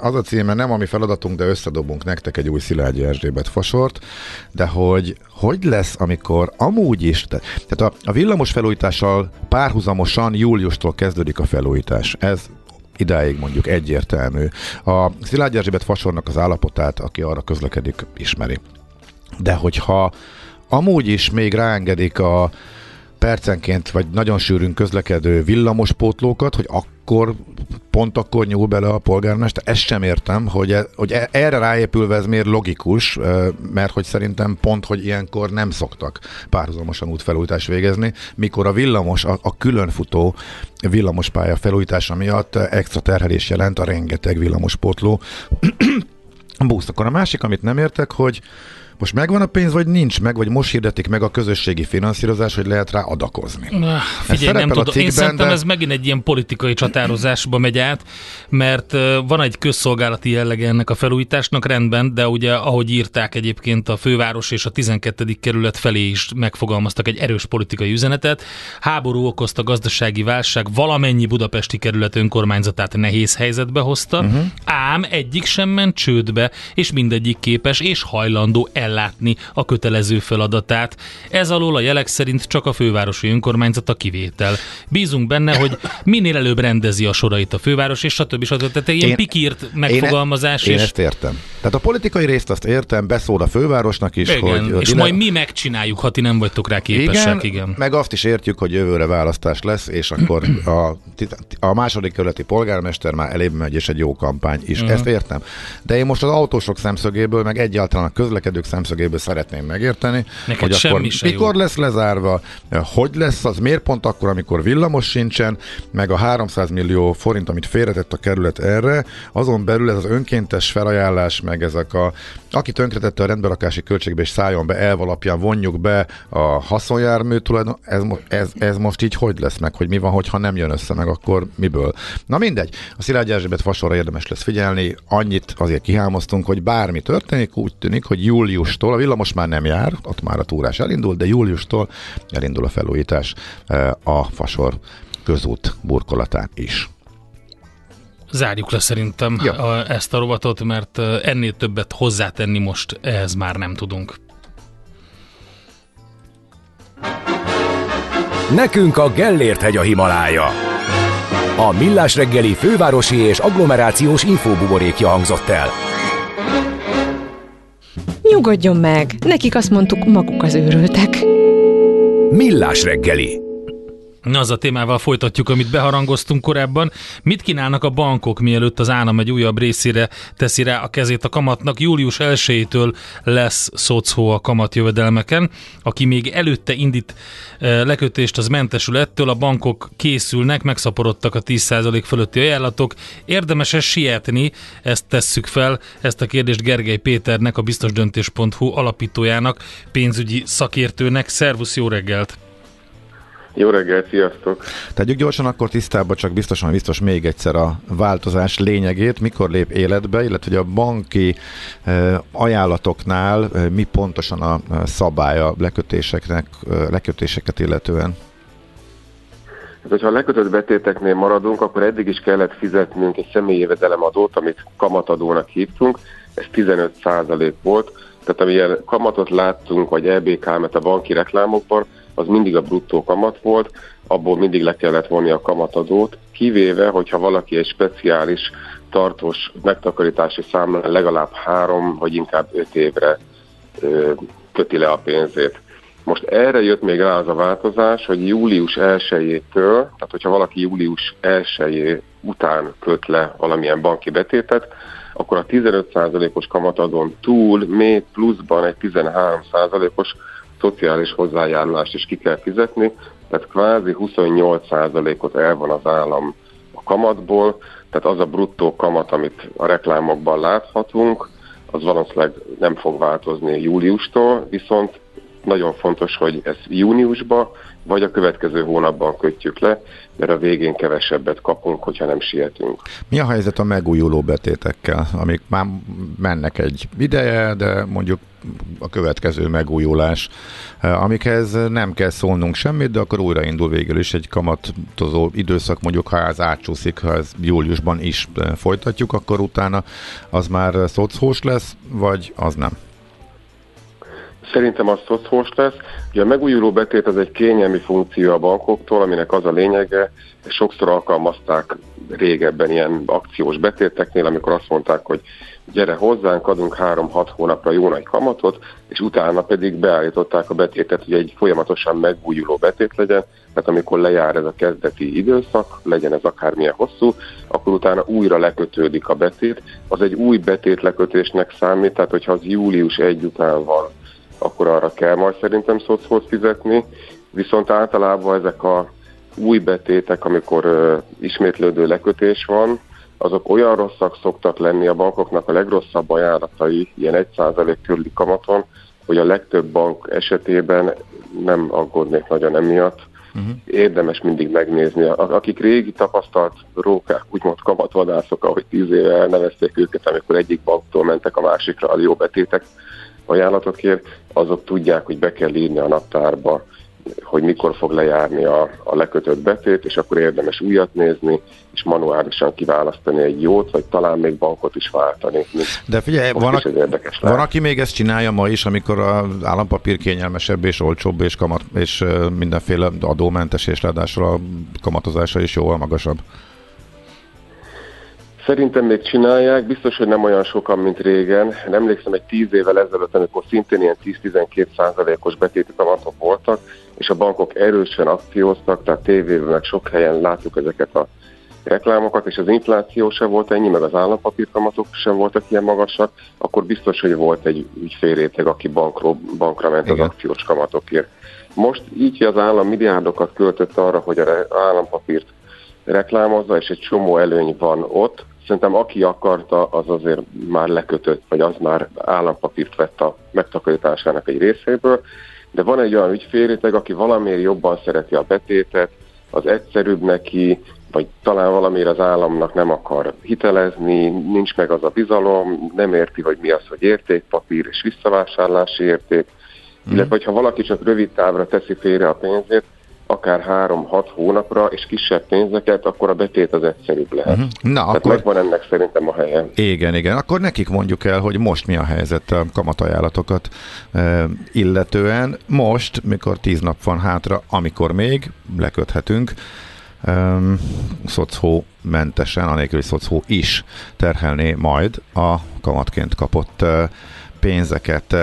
[SPEAKER 2] az a címe nem a mi feladatunk, de összedobunk nektek egy új Szilágyi Erzsébet fasort, de hogy hogy lesz, amikor amúgy is, tehát a, a villamos felújítással párhuzamosan júliustól kezdődik a felújítás. Ez idáig mondjuk egyértelmű. A Szilágyi Erzsébet fasornak az állapotát, aki arra közlekedik, ismeri. De hogyha amúgy is még ráengedik a percenként, vagy nagyon sűrűn közlekedő villamospótlókat, hogy akkor pont akkor nyúl bele a polgármester. Ezt sem értem, hogy, e, hogy e, erre ráépülve ez miért logikus, mert hogy szerintem pont, hogy ilyenkor nem szoktak párhuzamosan útfelújítást végezni, mikor a villamos, a, a különfutó villamospálya felújítása miatt extra terhelés jelent a rengeteg villamospótló [clears throat] busz. Akkor a másik, amit nem értek, hogy most megvan a pénz, vagy nincs meg, vagy most hirdetik meg a közösségi finanszírozás, hogy lehet rá adakozni.
[SPEAKER 3] Na, figyelj, nem tudom. Én szerintem de... ez megint egy ilyen politikai csatározásba megy át, mert van egy közszolgálati jellege ennek a felújításnak rendben, de ugye ahogy írták egyébként a főváros és a 12. kerület felé is megfogalmaztak egy erős politikai üzenetet. Háború okozta gazdasági válság valamennyi budapesti kerület önkormányzatát nehéz helyzetbe hozta, uh-huh. ám egyik sem ment csődbe, és mindegyik képes és hajlandó el ellátni a kötelező feladatát. Ez alól a jelek szerint csak a fővárosi önkormányzat a kivétel. Bízunk benne, hogy minél előbb rendezi a sorait a főváros, és stb. stb. Tehát ilyen én, pikírt megfogalmazás.
[SPEAKER 2] Én, e- és... én ezt értem. Tehát a politikai részt azt értem, beszól a fővárosnak is, igen, hogy...
[SPEAKER 3] És ide... majd mi megcsináljuk, ha ti nem vagytok rá képesek. Igen,
[SPEAKER 2] igen. meg azt is értjük, hogy jövőre választás lesz, és akkor [clears throat] a, a második kerületi polgármester már elébb megy, és egy jó kampány is. Uh-huh. Ezt értem. De én most az autósok szemszögéből, meg egyáltalán a közlekedők szemszögéből szeretném megérteni, Neked hogy akkor mikor jó. lesz lezárva, hogy lesz az, miért pont akkor, amikor villamos sincsen, meg a 300 millió forint, amit félretett a kerület erre, azon belül ez az önkéntes felajánlás, meg ezek a, aki tönkretette a rendberakási költségbe és szálljon be, elv alapján vonjuk be a haszonjármű tulajdon, ez, ez, ez most így hogy lesz meg, hogy mi van, hogyha nem jön össze meg, akkor miből. Na mindegy, a Szilágyi Erzsébet fasorra érdemes lesz figyelni, annyit azért kihámoztunk, hogy bármi történik, úgy tűnik, hogy július júliustól, a villamos már nem jár, ott már a túrás elindul, de júliustól elindul a felújítás eh, a Fasor közút burkolatán is.
[SPEAKER 3] Zárjuk le szerintem ja. a, ezt a rovatot, mert eh, ennél többet hozzátenni most ehhez már nem tudunk.
[SPEAKER 5] Nekünk a Gellért hegy a Himalája. A Millás reggeli fővárosi és agglomerációs infóbuborékja hangzott el.
[SPEAKER 1] Nyugodjon meg, nekik azt mondtuk, maguk az őrültek.
[SPEAKER 5] Millás reggeli.
[SPEAKER 3] Az a témával folytatjuk, amit beharangoztunk korábban. Mit kínálnak a bankok, mielőtt az állam egy újabb részére teszi rá a kezét a kamatnak? Július 1-től lesz szocó a kamatjövedelmeken. Aki még előtte indít eh, lekötést, az mentesül ettől. A bankok készülnek, megszaporodtak a 10% fölötti ajánlatok. Érdemes-e sietni? Ezt tesszük fel. Ezt a kérdést Gergely Péternek, a biztosdöntés.hu alapítójának, pénzügyi szakértőnek. Szervusz, jó reggelt!
[SPEAKER 8] Jó reggelt, sziasztok!
[SPEAKER 2] Tegyük gyorsan akkor tisztába, csak biztosan biztos még egyszer a változás lényegét, mikor lép életbe, illetve hogy a banki eh, ajánlatoknál eh, mi pontosan a szabálya lekötéseknek, eh, lekötéseket illetően.
[SPEAKER 8] Hát, hogyha a lekötött betéteknél maradunk, akkor eddig is kellett fizetnünk egy személyi jövedelemadót, amit kamatadónak hívtunk, ez 15% volt, tehát amilyen kamatot láttunk, vagy EBK-met a banki reklámokban, az mindig a bruttó kamat volt, abból mindig le kellett vonni a kamatadót, kivéve, hogyha valaki egy speciális tartós megtakarítási számlán legalább három, vagy inkább öt évre ö, köti le a pénzét.
[SPEAKER 9] Most erre jött még rá az a változás, hogy július 1-től, tehát hogyha valaki július 1 után köt le valamilyen banki betétet, akkor a 15%-os kamatadon túl még pluszban egy 13%-os szociális hozzájárulást is ki kell fizetni, tehát kvázi 28%-ot el van az állam a kamatból, tehát az a bruttó kamat, amit a reklámokban láthatunk, az valószínűleg nem fog változni júliustól, viszont nagyon fontos, hogy ez júniusban vagy a következő hónapban kötjük le, mert a végén kevesebbet kapunk, hogyha nem sietünk.
[SPEAKER 2] Mi a helyzet a megújuló betétekkel, amik már mennek egy ideje, de mondjuk a következő megújulás, amikhez nem kell szólnunk semmit, de akkor újraindul végül is egy kamatozó időszak, mondjuk ha ez átcsúszik, ha ez júliusban is folytatjuk, akkor utána az már szocós lesz, vagy az nem?
[SPEAKER 9] Szerintem az szocós lesz. Ugye a megújuló betét az egy kényelmi funkció a bankoktól, aminek az a lényege, sokszor alkalmazták régebben ilyen akciós betéteknél, amikor azt mondták, hogy gyere hozzánk, adunk 3-6 hónapra jó nagy kamatot, és utána pedig beállították a betétet, hogy egy folyamatosan megújuló betét legyen, tehát amikor lejár ez a kezdeti időszak, legyen ez akármilyen hosszú, akkor utána újra lekötődik a betét. Az egy új betét lekötésnek számít, tehát hogyha az július 1 után van, akkor arra kell majd szerintem szocót fizetni, viszont általában ezek a új betétek, amikor ismétlődő lekötés van, azok olyan rosszak szoktak lenni a bankoknak a legrosszabb ajánlatai, ilyen 1% körüli kamaton, hogy a legtöbb bank esetében nem aggódnék nagyon emiatt. Uh-huh. Érdemes mindig megnézni. Akik régi tapasztalt rókák, úgymond kamatvadászok, ahogy tíz éve elnevezték őket, amikor egyik banktól mentek a másikra a jó betétek ajánlatokért, azok tudják, hogy be kell írni a naptárba hogy mikor fog lejárni a, a lekötött betét, és akkor érdemes újat nézni, és manuálisan kiválasztani egy jót, vagy talán még bankot is váltani.
[SPEAKER 2] De figyelj, van, a, érdekes van aki még ezt csinálja ma is, amikor az állampapír kényelmesebb és olcsóbb, és, kamat, és mindenféle adómentes, és ráadásul a kamatozása is jóval magasabb.
[SPEAKER 9] Szerintem még csinálják, biztos, hogy nem olyan sokan, mint régen. Emlékszem egy tíz évvel ezelőtt, amikor szintén ilyen 10-12 százalékos betéti kamatok voltak, és a bankok erősen akcióztak, tehát tévében meg sok helyen látjuk ezeket a reklámokat, és az infláció sem volt ennyi, meg az állampapírkamatok sem voltak ilyen magasak, akkor biztos, hogy volt egy ügyfélréteg, aki bankról, bankra ment Igen. az akciós kamatokért. Most így, az állam milliárdokat költött arra, hogy az állampapírt reklámozza, és egy csomó előny van ott, szerintem aki akarta, az azért már lekötött, vagy az már állampapírt vett a megtakarításának egy részéből, de van egy olyan ügyfélréteg, aki valamiért jobban szereti a betétet, az egyszerűbb neki, vagy talán valamiért az államnak nem akar hitelezni, nincs meg az a bizalom, nem érti, hogy mi az, hogy értékpapír és visszavásárlási érték, mm. illetve hogyha valaki csak rövid távra teszi félre a pénzét, akár 3-6 hónapra, és kisebb pénzeket, akkor a betét az egyszerűbb lehet. Uh-huh. Na, Tehát akkor... megvan ennek szerintem a helye.
[SPEAKER 2] Igen, igen. Akkor nekik mondjuk el, hogy most mi a helyzet a kamatajánlatokat e, illetően. Most, mikor 10 nap van hátra, amikor még leköthetünk, um, szocó mentesen, anélkül, hogy szocó is terhelné majd a kamatként kapott uh, pénzeket.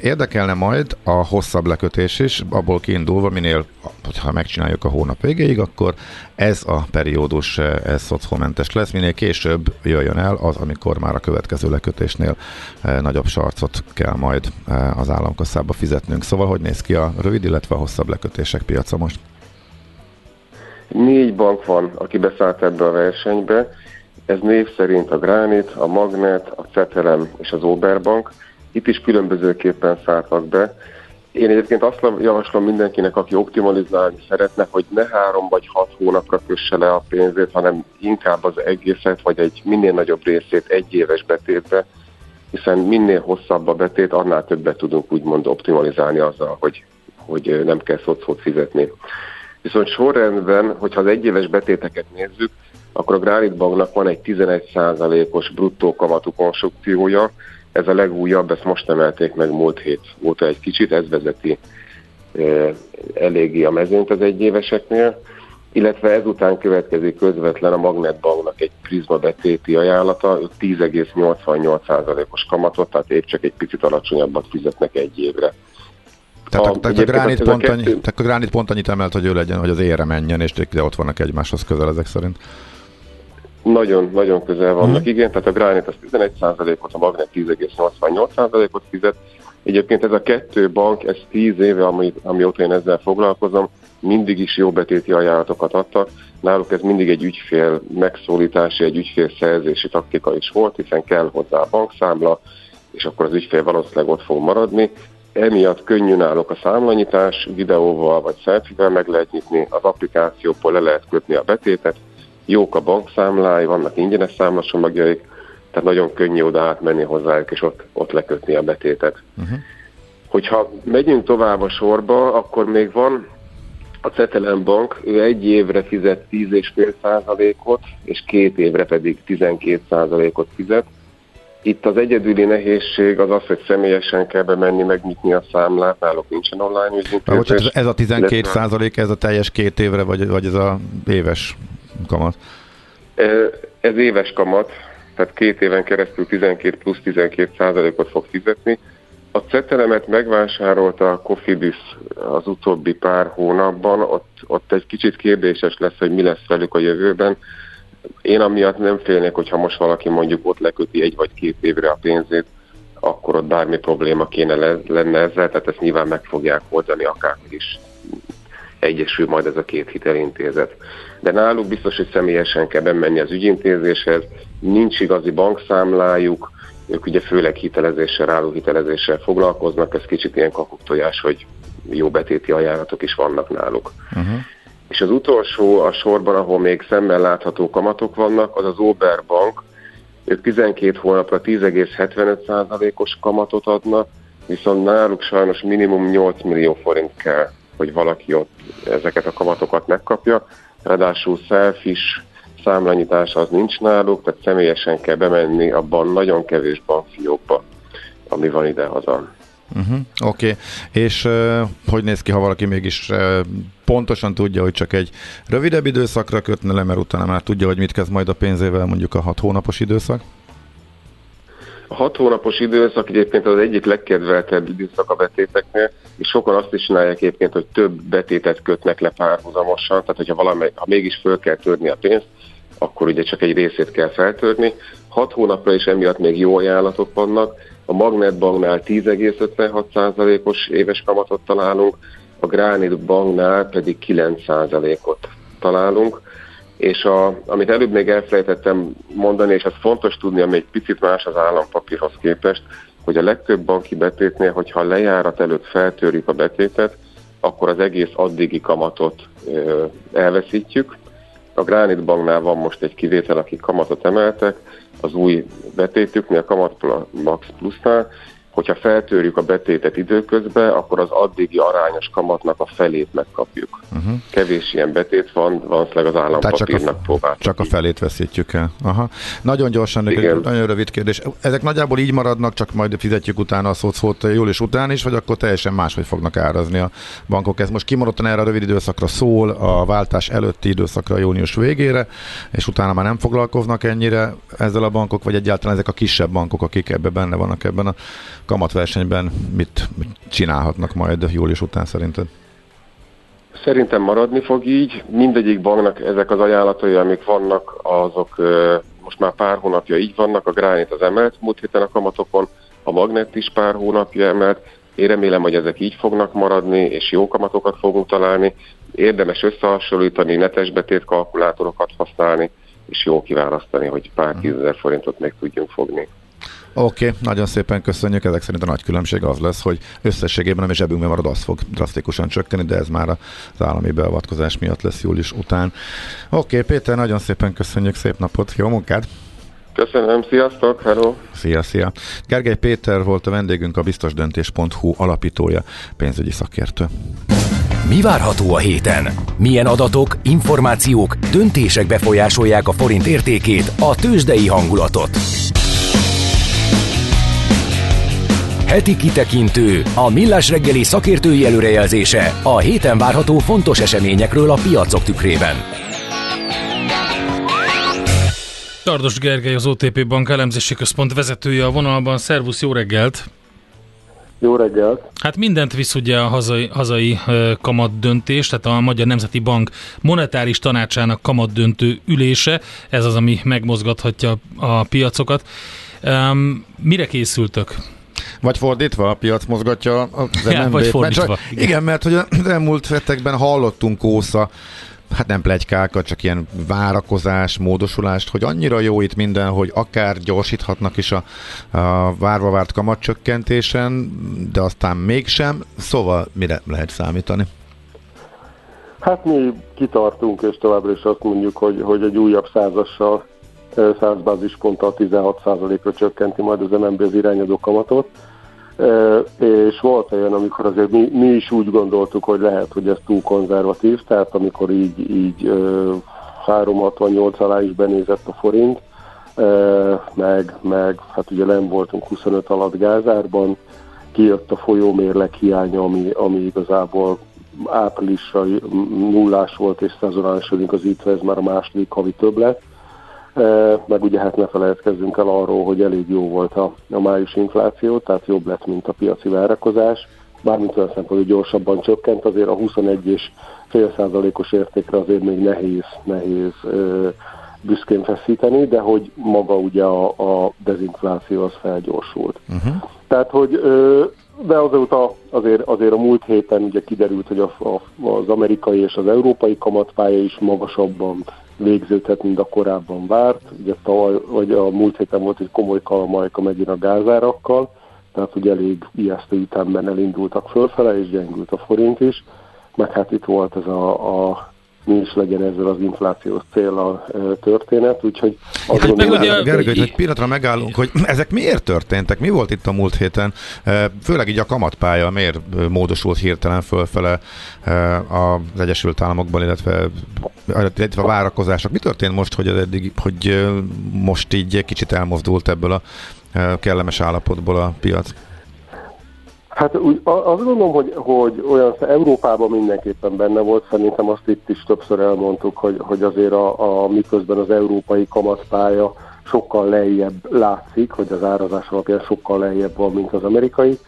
[SPEAKER 2] Érdekelne majd a hosszabb lekötés is, abból kiindulva, minél, hogyha megcsináljuk a hónap végéig, akkor ez a periódus, ez szocómentes lesz, minél később jöjjön el az, amikor már a következő lekötésnél nagyobb sarcot kell majd az államkasszába fizetnünk. Szóval hogy néz ki a rövid, illetve a hosszabb lekötések piaca most?
[SPEAKER 9] Négy bank van, aki beszállt ebbe a versenybe. Ez név szerint a Granit, a Magnet, a Cetelem és az Oberbank. Itt is különbözőképpen szálltak be. Én egyébként azt javaslom mindenkinek, aki optimalizálni szeretne, hogy ne három vagy hat hónapra kösse le a pénzét, hanem inkább az egészet, vagy egy minél nagyobb részét egy éves betétbe, hiszen minél hosszabb a betét, annál többet tudunk úgymond optimalizálni azzal, hogy, hogy nem kell szocót fizetni. Viszont sorrendben, hogyha az egyéves betéteket nézzük, akkor a Granit Banknak van egy 11%-os bruttó kamatú konstrukciója, ez a legújabb, ezt most emelték meg múlt hét óta egy kicsit, ez vezeti e, eléggyi a mezőnyt az egyéveseknél, illetve ezután következik közvetlen a Magnetbanknak egy prizma betéti ajánlata, 10,88%-os kamatot, tehát épp csak egy picit alacsonyabbat fizetnek egy évre.
[SPEAKER 2] Tehát a, a, a, gránit pont annyi, tehát a gránit pont annyit emelt, hogy ő legyen, hogy az ére menjen, és de ott vannak egymáshoz közel ezek szerint.
[SPEAKER 9] Nagyon, nagyon közel vannak, mm. igen, tehát a gránit az 11%-ot, a magnet 10,88%-ot fizet. Egyébként ez a kettő bank, ez 10 éve, ami, amióta én ezzel foglalkozom, mindig is jó betéti ajánlatokat adtak. Náluk ez mindig egy ügyfél megszólítási, egy ügyfél szerzési taktika is volt, hiszen kell hozzá a bankszámla, és akkor az ügyfél valószínűleg ott fog maradni. Emiatt könnyű náluk a számlanyítás, videóval vagy selfie meg lehet nyitni, az applikációból le lehet kötni a betétet, jók a bankszámlái, vannak ingyenes számlasomagjaik, tehát nagyon könnyű oda átmenni hozzájuk, és ott, ott lekötni a betétet. Uh-huh. Hogyha megyünk tovább a sorba, akkor még van a Cetelem Bank, ő egy évre fizet 10,5%-ot, és két évre pedig 12%-ot fizet. Itt az egyedüli nehézség az az, hogy személyesen kell bemenni, megnyitni a számlát, náluk nincsen online ügyintézés.
[SPEAKER 2] Ez a 12 százalék, ez a teljes két évre, vagy, vagy ez a éves kamat?
[SPEAKER 9] Ez éves kamat, tehát két éven keresztül 12 plusz 12 százalékot fog fizetni. A cetelemet megvásárolta a Cofidis az utóbbi pár hónapban, ott, ott egy kicsit kérdéses lesz, hogy mi lesz velük a jövőben. Én amiatt nem félnék, hogyha most valaki mondjuk ott leköti egy vagy két évre a pénzét, akkor ott bármi probléma kéne le, lenne ezzel, tehát ezt nyilván meg fogják oldani, akár is egyesül majd ez a két hitelintézet. De náluk biztos, hogy személyesen kell bemenni az ügyintézéshez, nincs igazi bankszámlájuk, ők ugye főleg hitelezéssel, álló hitelezéssel foglalkoznak, ez kicsit ilyen kakuktojás, hogy jó betéti ajánlatok is vannak náluk. Uh-huh. És az utolsó a sorban, ahol még szemmel látható kamatok vannak, az az Oberbank. Ők 12 hónapra 10,75%-os kamatot adnak, viszont náluk sajnos minimum 8 millió forint kell, hogy valaki ott ezeket a kamatokat megkapja. Ráadásul selfish számlanyítás az nincs náluk, tehát személyesen kell bemenni abban nagyon kevés bankfiókba, ami van ide-haza.
[SPEAKER 2] Uh-huh, Oké, okay. és uh, hogy néz ki, ha valaki mégis uh, pontosan tudja, hogy csak egy rövidebb időszakra kötne le, mert utána már tudja, hogy mit kezd majd a pénzével, mondjuk a hat hónapos időszak?
[SPEAKER 9] Hat hónapos időszak egyébként az egyik legkedveltebb időszak a betéteknél, és sokan azt is csinálják egyébként, hogy több betétet kötnek le párhuzamosan, tehát hogyha valamely, ha mégis föl kell törni a pénzt, akkor ugye csak egy részét kell feltörni. Hat hónapra is emiatt még jó ajánlatok vannak. A Magnetbanknál 10,56%-os éves kamatot találunk, a Granite Banknál pedig 9%-ot találunk. És a, amit előbb még elfelejtettem mondani, és ez fontos tudni, ami egy picit más az állampapírhoz képest, hogy a legtöbb banki betétnél, hogyha a lejárat előtt feltörjük a betétet, akkor az egész addigi kamatot ö, elveszítjük, a Granite Banknál van most egy kivétel, akik kamatot emeltek, az új betétüknél, a Kamat Max Plusnál, hogyha feltörjük a betétet időközben, akkor az addigi arányos kamatnak a felét megkapjuk. Uh-huh. Kevés ilyen betét van, valószínűleg az állampapírnak próbál.
[SPEAKER 2] Csak a felét veszítjük el. Aha. Nagyon gyorsan, egy nagyon rövid kérdés. Ezek nagyjából így maradnak, csak majd fizetjük utána a szót július után is, vagy akkor teljesen máshogy fognak árazni a bankok? Ez most kimondottan erre a rövid időszakra szól, a váltás előtti időszakra június végére, és utána már nem foglalkoznak ennyire ezzel a bankok, vagy egyáltalán ezek a kisebb bankok, akik ebben benne vannak ebben a kamatversenyben mit csinálhatnak majd július után szerinted?
[SPEAKER 9] Szerintem maradni fog így. Mindegyik banknak ezek az ajánlatai, amik vannak, azok most már pár hónapja így vannak. A Granite az emelt múlt héten a kamatokon, a Magnet is pár hónapja emelt. Én remélem, hogy ezek így fognak maradni, és jó kamatokat fogunk találni. Érdemes összehasonlítani, netes betét kalkulátorokat használni, és jó kiválasztani, hogy pár mhm. tízezer forintot meg tudjunk fogni.
[SPEAKER 2] Oké, okay, nagyon szépen köszönjük. Ezek szerint a nagy különbség az lesz, hogy összességében nem is zsebünkben marad, az fog drasztikusan csökkeni, de ez már az állami beavatkozás miatt lesz július után. Oké, okay, Péter, nagyon szépen köszönjük, szép napot, jó munkát!
[SPEAKER 9] Köszönöm, sziasztok, hello!
[SPEAKER 2] Szia, szia! Gergely Péter volt a vendégünk, a biztosdöntés.hu alapítója, pénzügyi szakértő.
[SPEAKER 5] Mi várható a héten? Milyen adatok, információk, döntések befolyásolják a forint értékét, a tőzsdei hangulatot? Heti kitekintő, a millás reggeli szakértői előrejelzése a héten várható fontos eseményekről a piacok tükrében.
[SPEAKER 3] Tardos Gergely, az OTP Bank elemzési központ vezetője a vonalban. Szervusz, jó reggelt!
[SPEAKER 8] Jó reggelt!
[SPEAKER 3] Hát mindent visz ugye a hazai, hazai kamat döntés, tehát a Magyar Nemzeti Bank monetáris tanácsának kamat döntő ülése, ez az, ami megmozgathatja a piacokat. Um, mire készültök?
[SPEAKER 2] Vagy fordítva, a piac mozgatja [laughs] az
[SPEAKER 3] ja, vagy fordítva.
[SPEAKER 2] Mert, igen. igen, mert hogy az elmúlt hetekben hallottunk ósza hát nem plegykákat, csak ilyen várakozás, módosulást, hogy annyira jó itt minden, hogy akár gyorsíthatnak is a, a várva várt kamatcsökkentésen, de aztán mégsem. Szóval mire lehet számítani?
[SPEAKER 8] Hát mi kitartunk, és továbbra is azt mondjuk, hogy, hogy egy újabb százassal, 100 bázisponttal 16%-ra csökkenti majd az MNB az irányadó kamatot. És volt olyan, amikor azért mi, mi is úgy gondoltuk, hogy lehet, hogy ez túl konzervatív, tehát amikor így, így 368 alá is benézett a forint, meg, meg hát ugye nem voltunk 25 alatt gázárban, kijött a folyómérleg hiánya, ami, ami igazából áprilisra nullás volt, és szezonálisodik az itt ez már a második havi többlet meg ugye hát ne felejtkezzünk el arról, hogy elég jó volt a, a május infláció, tehát jobb lett, mint a piaci várakozás. Bármint olyan szempontból, hogy gyorsabban csökkent, azért a 21 és fél százalékos értékre azért még nehéz, nehéz ö, büszkén feszíteni, de hogy maga ugye a, a dezinfláció az felgyorsult. Uh-huh. Tehát, hogy ö, de azóta azért, azért a múlt héten ugye kiderült, hogy a, a, az amerikai és az európai kamatpálya is magasabban végződhet, mint a korábban várt. Ugye tavaly, vagy a múlt héten volt egy komoly kalamajka megint a gázárakkal, tehát ugye elég ijesztő ütemben elindultak fölfele, és gyengült a forint is, meg hát itt volt ez a, a mi is legyen ezzel az inflációs cél a történet, úgyhogy
[SPEAKER 2] hát meg ugye, Gergely, hogy pillanatra megállunk, hogy ezek miért történtek? Mi volt itt a múlt héten? Főleg így a kamatpálya miért módosult hirtelen fölfele az Egyesült Államokban, illetve, illetve a várakozások. Mi történt most, hogy, eddig, hogy most így kicsit elmozdult ebből a kellemes állapotból a piac?
[SPEAKER 8] Hát úgy, azt gondolom, hogy, hogy olyan Európában mindenképpen benne volt, szerintem azt itt is többször elmondtuk, hogy, hogy azért a, a miközben az európai kamatpálya sokkal lejjebb látszik, hogy az árazás alapján sokkal lejjebb van, mint az amerikai,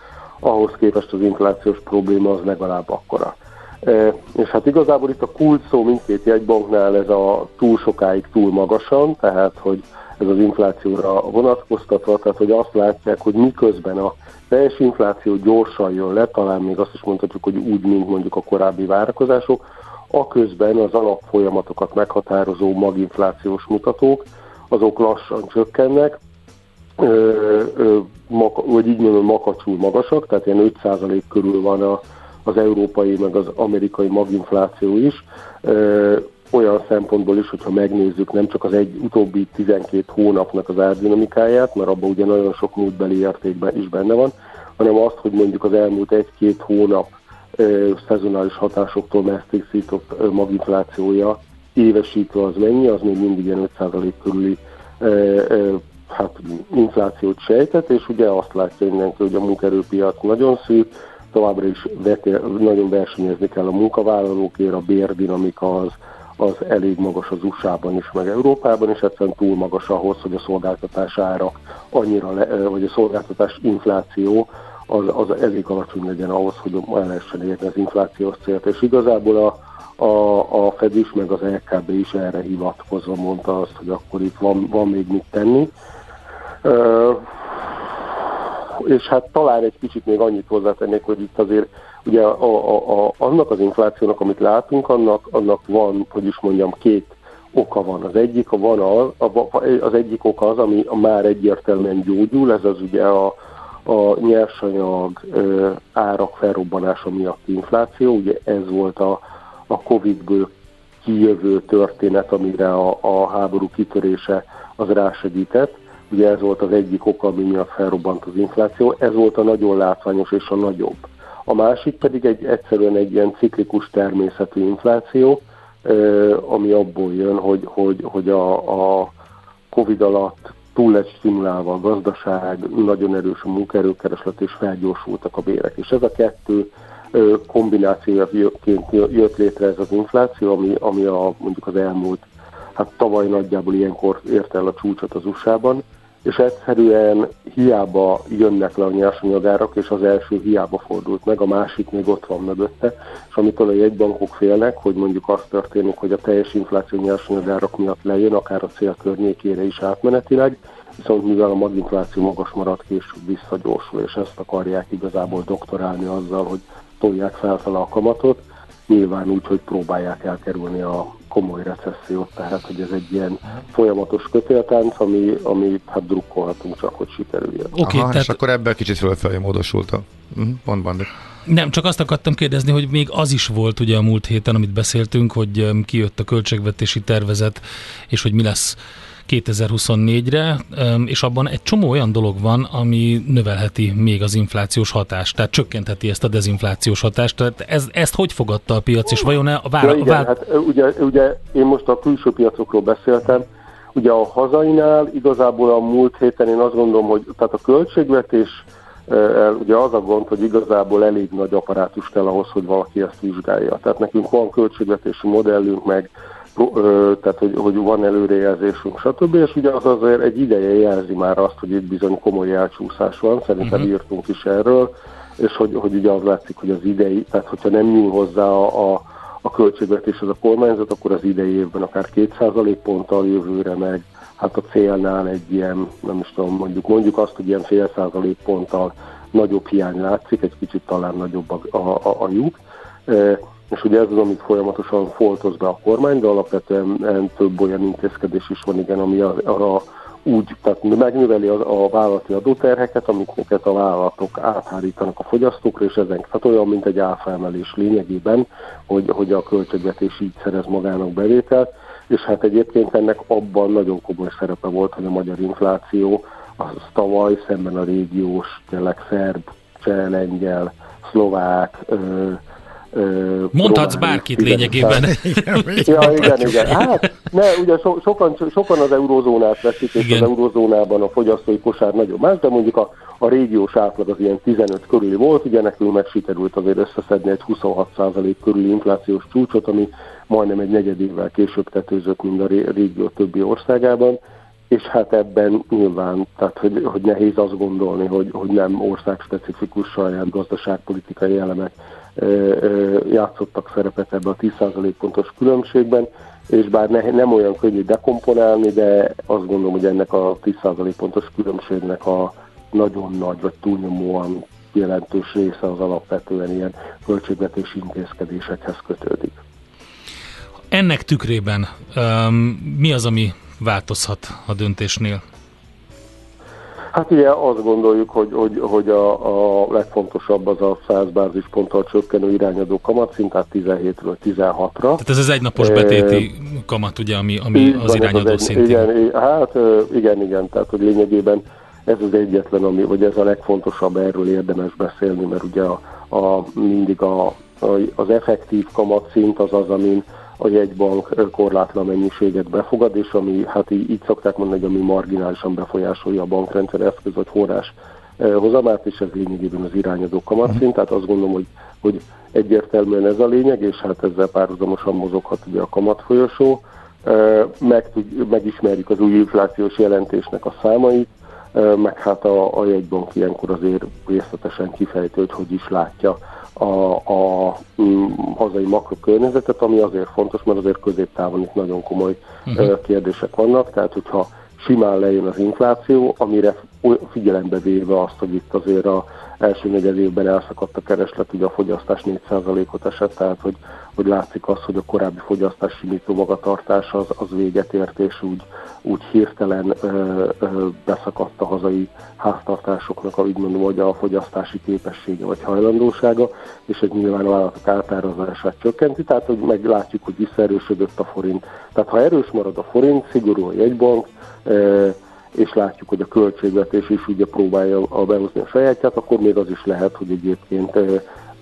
[SPEAKER 8] ahhoz képest az inflációs probléma az legalább akkora. E, és hát igazából itt a kult szó mindkét jegybanknál ez a túl sokáig túl magasan, tehát hogy ez az inflációra vonatkoztatva, tehát hogy azt látják, hogy miközben a teljes infláció gyorsan jön le, talán még azt is mondhatjuk, hogy úgy, mint mondjuk a korábbi várakozások, a közben az alapfolyamatokat meghatározó maginflációs mutatók, azok lassan csökkennek, ö, ö, maka, vagy így mondom, makacsul magasak, tehát ilyen 5% körül van a, az európai, meg az amerikai maginfláció is. Ö, olyan szempontból is, hogyha megnézzük nem csak az egy utóbbi 12 hónapnak az árdinamikáját, mert abban ugye nagyon sok múltbeli értékben is benne van, hanem azt, hogy mondjuk az elmúlt egy-két hónap szezonális hatásoktól mesztékszított maginflációja évesítve az mennyi, az még mindig ilyen 5% körüli hát inflációt sejtett, és ugye azt látja mindenki, hogy a munkerőpiac nagyon szűk, továbbra is vetél, nagyon versenyezni kell a munkavállalókért, a bérdinamika az, az elég magas az USA-ban is, meg Európában, és egyszerűen túl magas ahhoz, hogy a szolgáltatás árak annyira, le, vagy a szolgáltatás infláció az, az elég alacsony legyen ahhoz, hogy el lehessen érni az inflációs célt. És igazából a, a, a Fed is, meg az LKB is erre hivatkozva mondta azt, hogy akkor itt van, van még mit tenni. Uh, és hát talán egy kicsit még annyit hozzátennék, hogy itt azért ugye a, a, a, annak az inflációnak, amit látunk, annak, annak van, hogy is mondjam, két oka van. Az egyik, van az, az egyik oka az, ami már egyértelműen gyógyul, ez az ugye a, a nyersanyag ö, árak felrobbanása miatti infláció. Ugye ez volt a, a Covid-ből kijövő történet, amire a, a háború kitörése az rásegített. Ugye ez volt az egyik oka, ami miatt felrobbant az infláció. Ez volt a nagyon látványos és a nagyobb. A másik pedig egy egyszerűen egy ilyen ciklikus természetű infláció, ami abból jön, hogy, hogy, hogy a, a Covid alatt túl lett stimulálva a gazdaság, nagyon erős a munkaerőkereslet, és felgyorsultak a bérek. És ez a kettő kombinációjaként jött létre ez az infláció, ami, ami a, mondjuk az elmúlt, hát tavaly nagyjából ilyenkor ért el a csúcsot az USA-ban, és egyszerűen hiába jönnek le a nyersanyagárak, és az első hiába fordult meg, a másik még ott van mögötte, és amitől a jegybankok félnek, hogy mondjuk az történik, hogy a teljes infláció nyersanyagárak miatt lejön, akár a cél környékére is átmenetileg, viszont mivel a maginfláció magas marad, később visszagyorsul, és ezt akarják igazából doktorálni azzal, hogy tolják felfele a kamatot, nyilván úgy, hogy próbálják elkerülni a komoly recessziót, tehát hogy ez egy ilyen folyamatos kötéltánc, ami, ami hát drukkolhatunk csak, hogy sikerüljön.
[SPEAKER 2] Oké, okay, tehát... és akkor ebben kicsit fölfelé módosult a pont
[SPEAKER 3] bandit. Nem, csak azt akartam kérdezni, hogy még az is volt ugye a múlt héten, amit beszéltünk, hogy kijött a költségvetési tervezet, és hogy mi lesz 2024-re, és abban egy csomó olyan dolog van, ami növelheti még az inflációs hatást, tehát csökkentheti ezt a dezinflációs hatást. Tehát ez, ezt hogy fogadta a piac, és vajon a
[SPEAKER 8] vár... Ja, igen, vár... hát ugye, ugye én most a külső piacokról beszéltem, Ugye a hazainál igazából a múlt héten én azt gondolom, hogy tehát a költségvetés ugye az a gond, hogy igazából elég nagy apparátus kell ahhoz, hogy valaki ezt vizsgálja. Tehát nekünk van költségvetési modellünk, meg tehát hogy, hogy van előrejelzésünk, stb. És ugye az azért egy ideje jelzi már azt, hogy itt bizony komoly elcsúszás van, szerintem uh-huh. írtunk is erről, és hogy, hogy ugye az látszik, hogy az idei, tehát hogyha nem nyúl hozzá a, a, a költségvetéshez a kormányzat, akkor az idei évben akár 2% ponttal jövőre meg, hát a célnál egy ilyen, nem is tudom, mondjuk, mondjuk azt, hogy ilyen fél százalék ponttal nagyobb hiány látszik, egy kicsit talán nagyobb a, a, a, a lyuk. És ugye ez az, amit folyamatosan foltoz be a kormány, de alapvetően több olyan intézkedés is van, igen, ami arra úgy, tehát megnöveli a, a vállalati adóterheket, amiket a vállalatok áthárítanak a fogyasztókra, és ezen, tehát olyan, mint egy áfaemelés lényegében, hogy, hogy a költségvetés így szerez magának bevételt, és hát egyébként ennek abban nagyon komoly szerepe volt, hogy a magyar infláció az tavaly szemben a régiós, tényleg szerb, cseh, lengyel, szlovák, ö,
[SPEAKER 3] Mondhatsz bárkit lényegében. [laughs]
[SPEAKER 8] ja, igen, igen. Hát, ne, ugye so, sokan, sokan az eurózónát veszik, és igen. az eurózónában a fogyasztói kosár nagyon más, de mondjuk a, a régiós átlag az ilyen 15 körüli volt, ugye nekünk meg sikerült azért összeszedni egy 26% körüli inflációs csúcsot, ami majdnem egy negyedével később tetőzött, mint a régió többi országában, és hát ebben nyilván, tehát hogy, hogy nehéz azt gondolni, hogy, hogy nem országspecifikus saját gazdaságpolitikai elemek játszottak szerepet ebbe a 10% pontos különbségben, és bár ne, nem olyan könnyű dekomponálni, de azt gondolom, hogy ennek a 10% pontos különbségnek a nagyon nagy vagy túlnyomóan jelentős része az alapvetően ilyen költségvetési intézkedésekhez kötődik.
[SPEAKER 3] Ennek tükrében um, mi az, ami változhat a döntésnél?
[SPEAKER 8] Hát ugye azt gondoljuk, hogy, hogy, hogy a, a legfontosabb az a 100 bázisponttal csökkenő irányadó kamatszint, tehát 17-ről 16-ra.
[SPEAKER 3] Tehát ez az egynapos betéti kamat, ugye, ami, ami az irányadó az egy, szintén.
[SPEAKER 8] Igen, hát igen, igen, tehát hogy lényegében ez az egyetlen, ami, vagy ez a legfontosabb, erről érdemes beszélni, mert ugye a, a, mindig a, a, az effektív kamatszint az az, amin a jegybank korlátlan mennyiséget befogad, és ami, hát így, így szokták mondani, hogy ami marginálisan befolyásolja a bankrendszer eszköz vagy forrás hozamát, és ez lényegében az irányadó kamatszint, tehát azt gondolom, hogy, hogy egyértelműen ez a lényeg, és hát ezzel párhuzamosan mozoghat ugye a kamatfolyosó. Meg, megismerjük az új inflációs jelentésnek a számait, meg hát a, a jegybank ilyenkor azért részletesen kifejtő, hogy hogy is látja a, a mm, hazai makrokörnyezetet, ami azért fontos, mert azért középtávon itt nagyon komoly uh-huh. kérdések vannak, tehát hogyha simán lejön az infláció, amire figyelembe véve azt, hogy itt azért a első negyed évben elszakadt a kereslet, ugye a fogyasztás 4%-ot esett, tehát hogy, hogy látszik az, hogy a korábbi fogyasztás simító magatartás az, az véget ért, és úgy, úgy hirtelen ö, ö, beszakadt a hazai háztartásoknak, úgy mondom, hogy a fogyasztási képessége vagy hajlandósága, és ez nyilván a vállalatok átárazását csökkenti, tehát hogy meglátjuk, hogy visszaerősödött a forint. Tehát ha erős marad a forint, szigorú a jegybank, ö, és látjuk, hogy a költségvetés is ugye próbálja a behozni a sajátját, akkor még az is lehet, hogy egyébként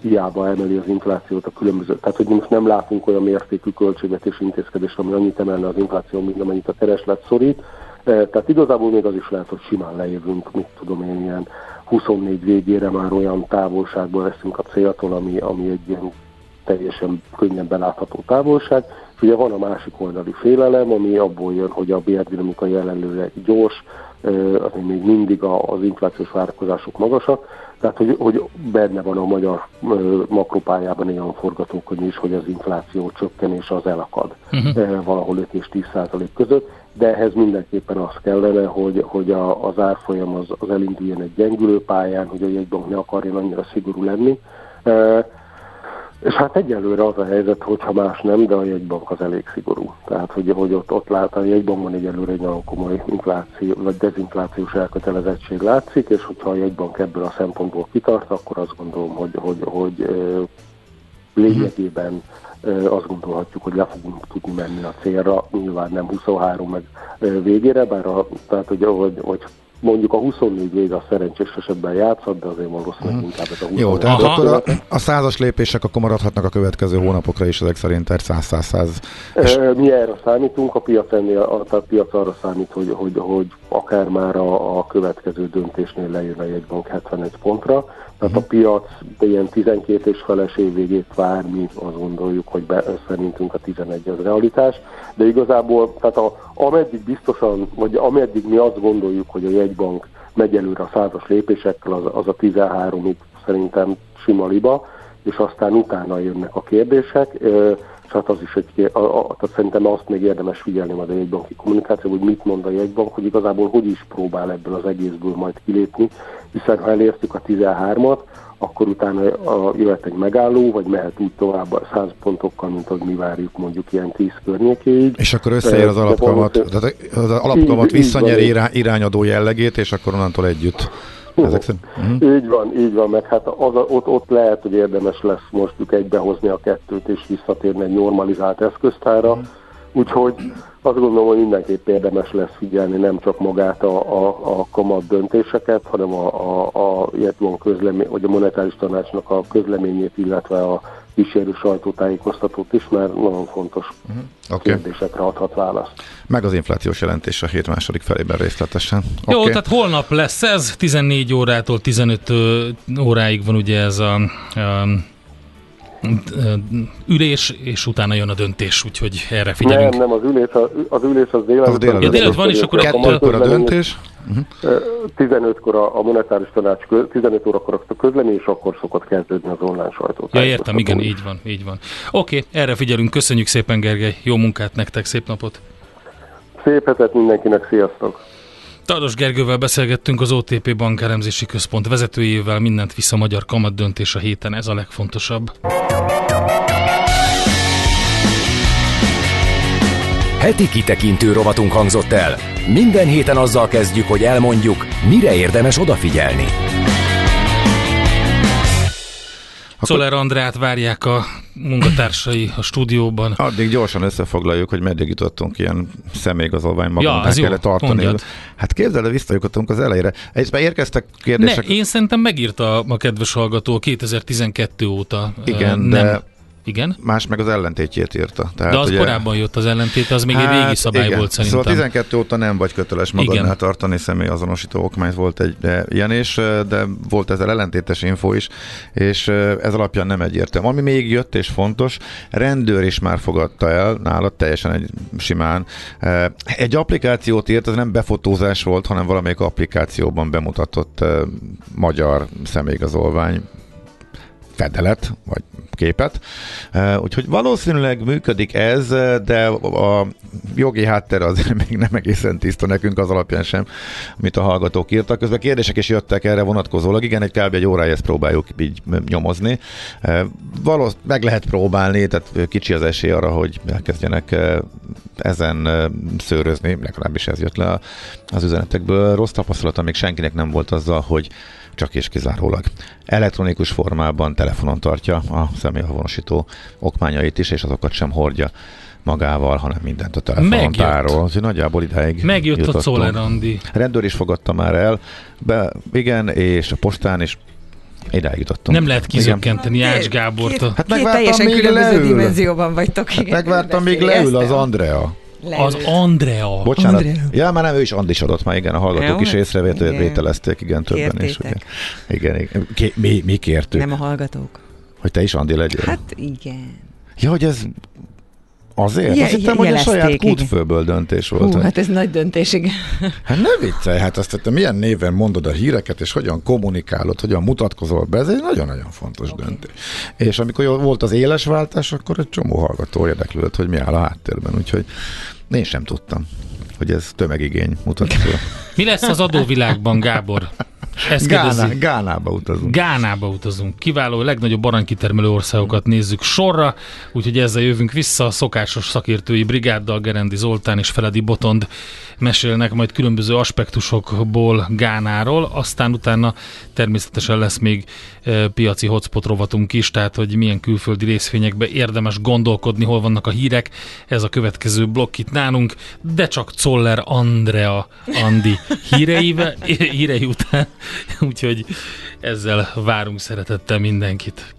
[SPEAKER 8] hiába emeli az inflációt a különböző. Tehát, hogy most nem látunk olyan mértékű költségvetési intézkedést, ami annyit emelne az infláció, mint amennyit a kereslet szorít. Tehát igazából még az is lehet, hogy simán lejövünk, mit tudom én, ilyen 24 végére már olyan távolságban leszünk a céltól, ami, ami egy ilyen teljesen könnyen belátható távolság. És ugye van a másik oldali félelem, ami abból jön, hogy a bérdinamika jelenlőre gyors, azért még mindig az inflációs várakozások magasak, tehát hogy, hogy benne van a magyar makropályában olyan forgatókönyv is, hogy az infláció csökkenés az elakad uh-huh. valahol 5 és 10 százalék között, de ehhez mindenképpen az kellene, hogy, hogy a, az árfolyam az, az elinduljon egy gyengülő pályán, hogy a jegybank ne akarjon annyira szigorú lenni. És hát egyelőre az a helyzet, hogyha más nem, de a jegybank az elég szigorú. Tehát, hogy, hogy ott, ott lát, a jegybankban egyelőre egy nagyon komoly infláció, vagy dezinflációs elkötelezettség látszik, és hogyha a jegybank ebből a szempontból kitart, akkor azt gondolom, hogy, hogy, hogy lényegében azt gondolhatjuk, hogy le fogunk tudni menni a célra, nyilván nem 23 meg végére, bár a, tehát, hogy, hogy, hogy mondjuk a 24 vége a szerencsés esetben játszhat, de azért valószínűleg hmm. inkább ez a 24
[SPEAKER 2] Jó, tehát akkor a, a százas lépések akkor maradhatnak a következő hónapokra is ezek szerint, tehát 100-100-100. És...
[SPEAKER 8] Mi erre számítunk, a piac, ennél, a, a piac arra számít, hogy, hogy, hogy akár már a, a következő döntésnél lejön a jegybank 71 pontra, tehát a piac ilyen 12 és feles év végét vár, mi azt gondoljuk, hogy be, szerintünk a 11 az realitás, de igazából, tehát a, ameddig biztosan, vagy ameddig mi azt gondoljuk, hogy a jegybank megy előre a százas lépésekkel, az, az a 13-ig szerintem sima liba, és aztán utána jönnek a kérdések, és hát az is egy, a, a, tehát szerintem azt még érdemes figyelni majd a jegybanki kommunikáció, hogy mit mond a jegybank, hogy igazából hogy is próbál ebből az egészből majd kilépni, hiszen ha elértük a 13-at, akkor utána a, jöhet egy megálló, vagy mehet úgy tovább a 100 pontokkal, mint ahogy mi várjuk mondjuk ilyen 10 környékéig.
[SPEAKER 2] És akkor összeér az alapkamat, tehát az alapkamat visszanyeri irány, irányadó jellegét, és akkor onnantól együtt.
[SPEAKER 8] Ezek szerint? Uh-huh. Így van, így van, meg hát az, ott, ott lehet, hogy érdemes lesz most egybehozni a kettőt, és visszatérni egy normalizált eszköztára, uh-huh. úgyhogy azt gondolom, hogy mindenképp érdemes lesz figyelni nem csak magát a, a, a kamat döntéseket, hanem a, a, a, a közlemény, vagy a monetáris tanácsnak a közleményét, illetve a kísérő sajtótájékoztatót is, mert nagyon fontos uh-huh. okay. kérdésekre adhat választ.
[SPEAKER 2] Meg az inflációs jelentés a hét második felében részletesen.
[SPEAKER 3] Okay. Jó, tehát holnap lesz ez, 14 órától 15 óráig van ugye ez a, a ülés, és utána jön a döntés, úgyhogy erre figyelünk.
[SPEAKER 8] Nem, nem, az ülés, az ülés az délelőtt. Az délelőtt,
[SPEAKER 3] ja, délelőtt van, és akkor
[SPEAKER 2] a kettőkor a döntés.
[SPEAKER 8] Uh-huh. 15-kor a, a monetáris tanács, 15 órakor a közlemény, és akkor szokott kezdődni az online sajtót.
[SPEAKER 3] Ja, értem, igen, így van, így van. Oké, erre figyelünk, köszönjük szépen Gergely, jó munkát nektek, szép napot!
[SPEAKER 8] Szép hetet mindenkinek, sziasztok!
[SPEAKER 3] Tados Gergővel beszélgettünk az OTP Bankeremzési Központ vezetőjével, mindent vissza magyar kamat döntés a héten, ez a legfontosabb.
[SPEAKER 5] Heti kitekintő rovatunk hangzott el. Minden héten azzal kezdjük, hogy elmondjuk, mire érdemes odafigyelni.
[SPEAKER 3] Szoler Andrát várják a munkatársai a stúdióban.
[SPEAKER 2] Addig gyorsan összefoglaljuk, hogy meddig jutottunk ilyen személyigazolvány magunknak ja, kellett tartani. Mondjad. Hát képzeld el, visszajutottunk az elejére. Egyszerűen érkeztek kérdések.
[SPEAKER 3] Ne, én szerintem megírta a kedves hallgató 2012 óta.
[SPEAKER 2] Igen, nem. de
[SPEAKER 3] igen.
[SPEAKER 2] Más meg az ellentétjét írta.
[SPEAKER 3] Tehát, De az ugye, korábban jött az ellentét, az még hát, egy régi szabály
[SPEAKER 2] igen.
[SPEAKER 3] volt szerintem.
[SPEAKER 2] Szóval 12 óta nem vagy köteles magadnál igen. tartani személyazonosító okmányt, volt egy de ilyen is, de volt ezzel ellentétes info is, és ez alapján nem egyértelmű. Ami még jött és fontos, rendőr is már fogadta el, nálad teljesen egy simán. Egy applikációt írt, ez nem befotózás volt, hanem valamelyik applikációban bemutatott magyar személyigazolvány fedelet, vagy képet. Úgyhogy valószínűleg működik ez, de a jogi háttere azért még nem egészen tiszta nekünk az alapján sem, amit a hallgatók írtak. Közben kérdések is jöttek erre vonatkozólag. Igen, egy kb. egy órája ezt próbáljuk így nyomozni. Valószínűleg meg lehet próbálni, tehát kicsi az esély arra, hogy elkezdjenek ezen szőrözni, legalábbis ez jött le az üzenetekből. Rossz tapasztalata még senkinek nem volt azzal, hogy csak és kizárólag elektronikus formában telefonon tartja a személyhonosító okmányait is, és azokat sem hordja magával, hanem mindent a telefonon tárol. Úgyhogy nagyjából ideig
[SPEAKER 3] Megjött jutottunk. a Czoller Andi.
[SPEAKER 2] Rendőr is fogadta már el, be, igen, és a postán is Idáig jutottunk.
[SPEAKER 3] Nem lehet kizökkenteni Ács Gábort.
[SPEAKER 7] Két, hát két teljesen még különböző leül. dimenzióban vagytok.
[SPEAKER 2] Hát megvártam, még leül az Andrea.
[SPEAKER 3] Leül. Az Andrea.
[SPEAKER 2] Bocsánat. Andrea. Ja, már nem, ő is Andis adott már, igen, a hallgatók Jó, is észrevételezték, igen, többen is. Ugye. Igen, igen. Ké, mi, mi kértük.
[SPEAKER 7] Nem a hallgatók.
[SPEAKER 2] Hogy te is Andi legyél?
[SPEAKER 7] Hát igen.
[SPEAKER 2] Ja, hogy ez Azért? Je, Azt hittem, hogy a saját kútfőből döntés volt.
[SPEAKER 7] Hú, hát ez nagy döntés, igen.
[SPEAKER 2] Hát ne viccelj, hát azt, hogy te milyen néven mondod a híreket, és hogyan kommunikálod, hogyan mutatkozol be, ez egy nagyon-nagyon fontos okay. döntés. És amikor volt az éles váltás, akkor egy csomó hallgató érdeklődött, hogy mi áll a háttérben, úgyhogy én sem tudtam, hogy ez tömegigény mutatkozó.
[SPEAKER 3] mi lesz az adóvilágban, Gábor?
[SPEAKER 2] Ezt Gána, Gánába utazunk.
[SPEAKER 3] Gánába utazunk. Kiváló, legnagyobb aranykitermelő országokat nézzük sorra, úgyhogy ezzel jövünk vissza a szokásos szakértői brigáddal, Gerendi Zoltán és Feledi Botond mesélnek majd különböző aspektusokból Gánáról, aztán utána természetesen lesz még e, piaci hotspot rovatunk is, tehát hogy milyen külföldi részvényekbe érdemes gondolkodni, hol vannak a hírek. Ez a következő blokk itt nálunk, de csak Zoller Andrea Andi híreive, [laughs] hírei után, úgyhogy ezzel várunk szeretettel mindenkit.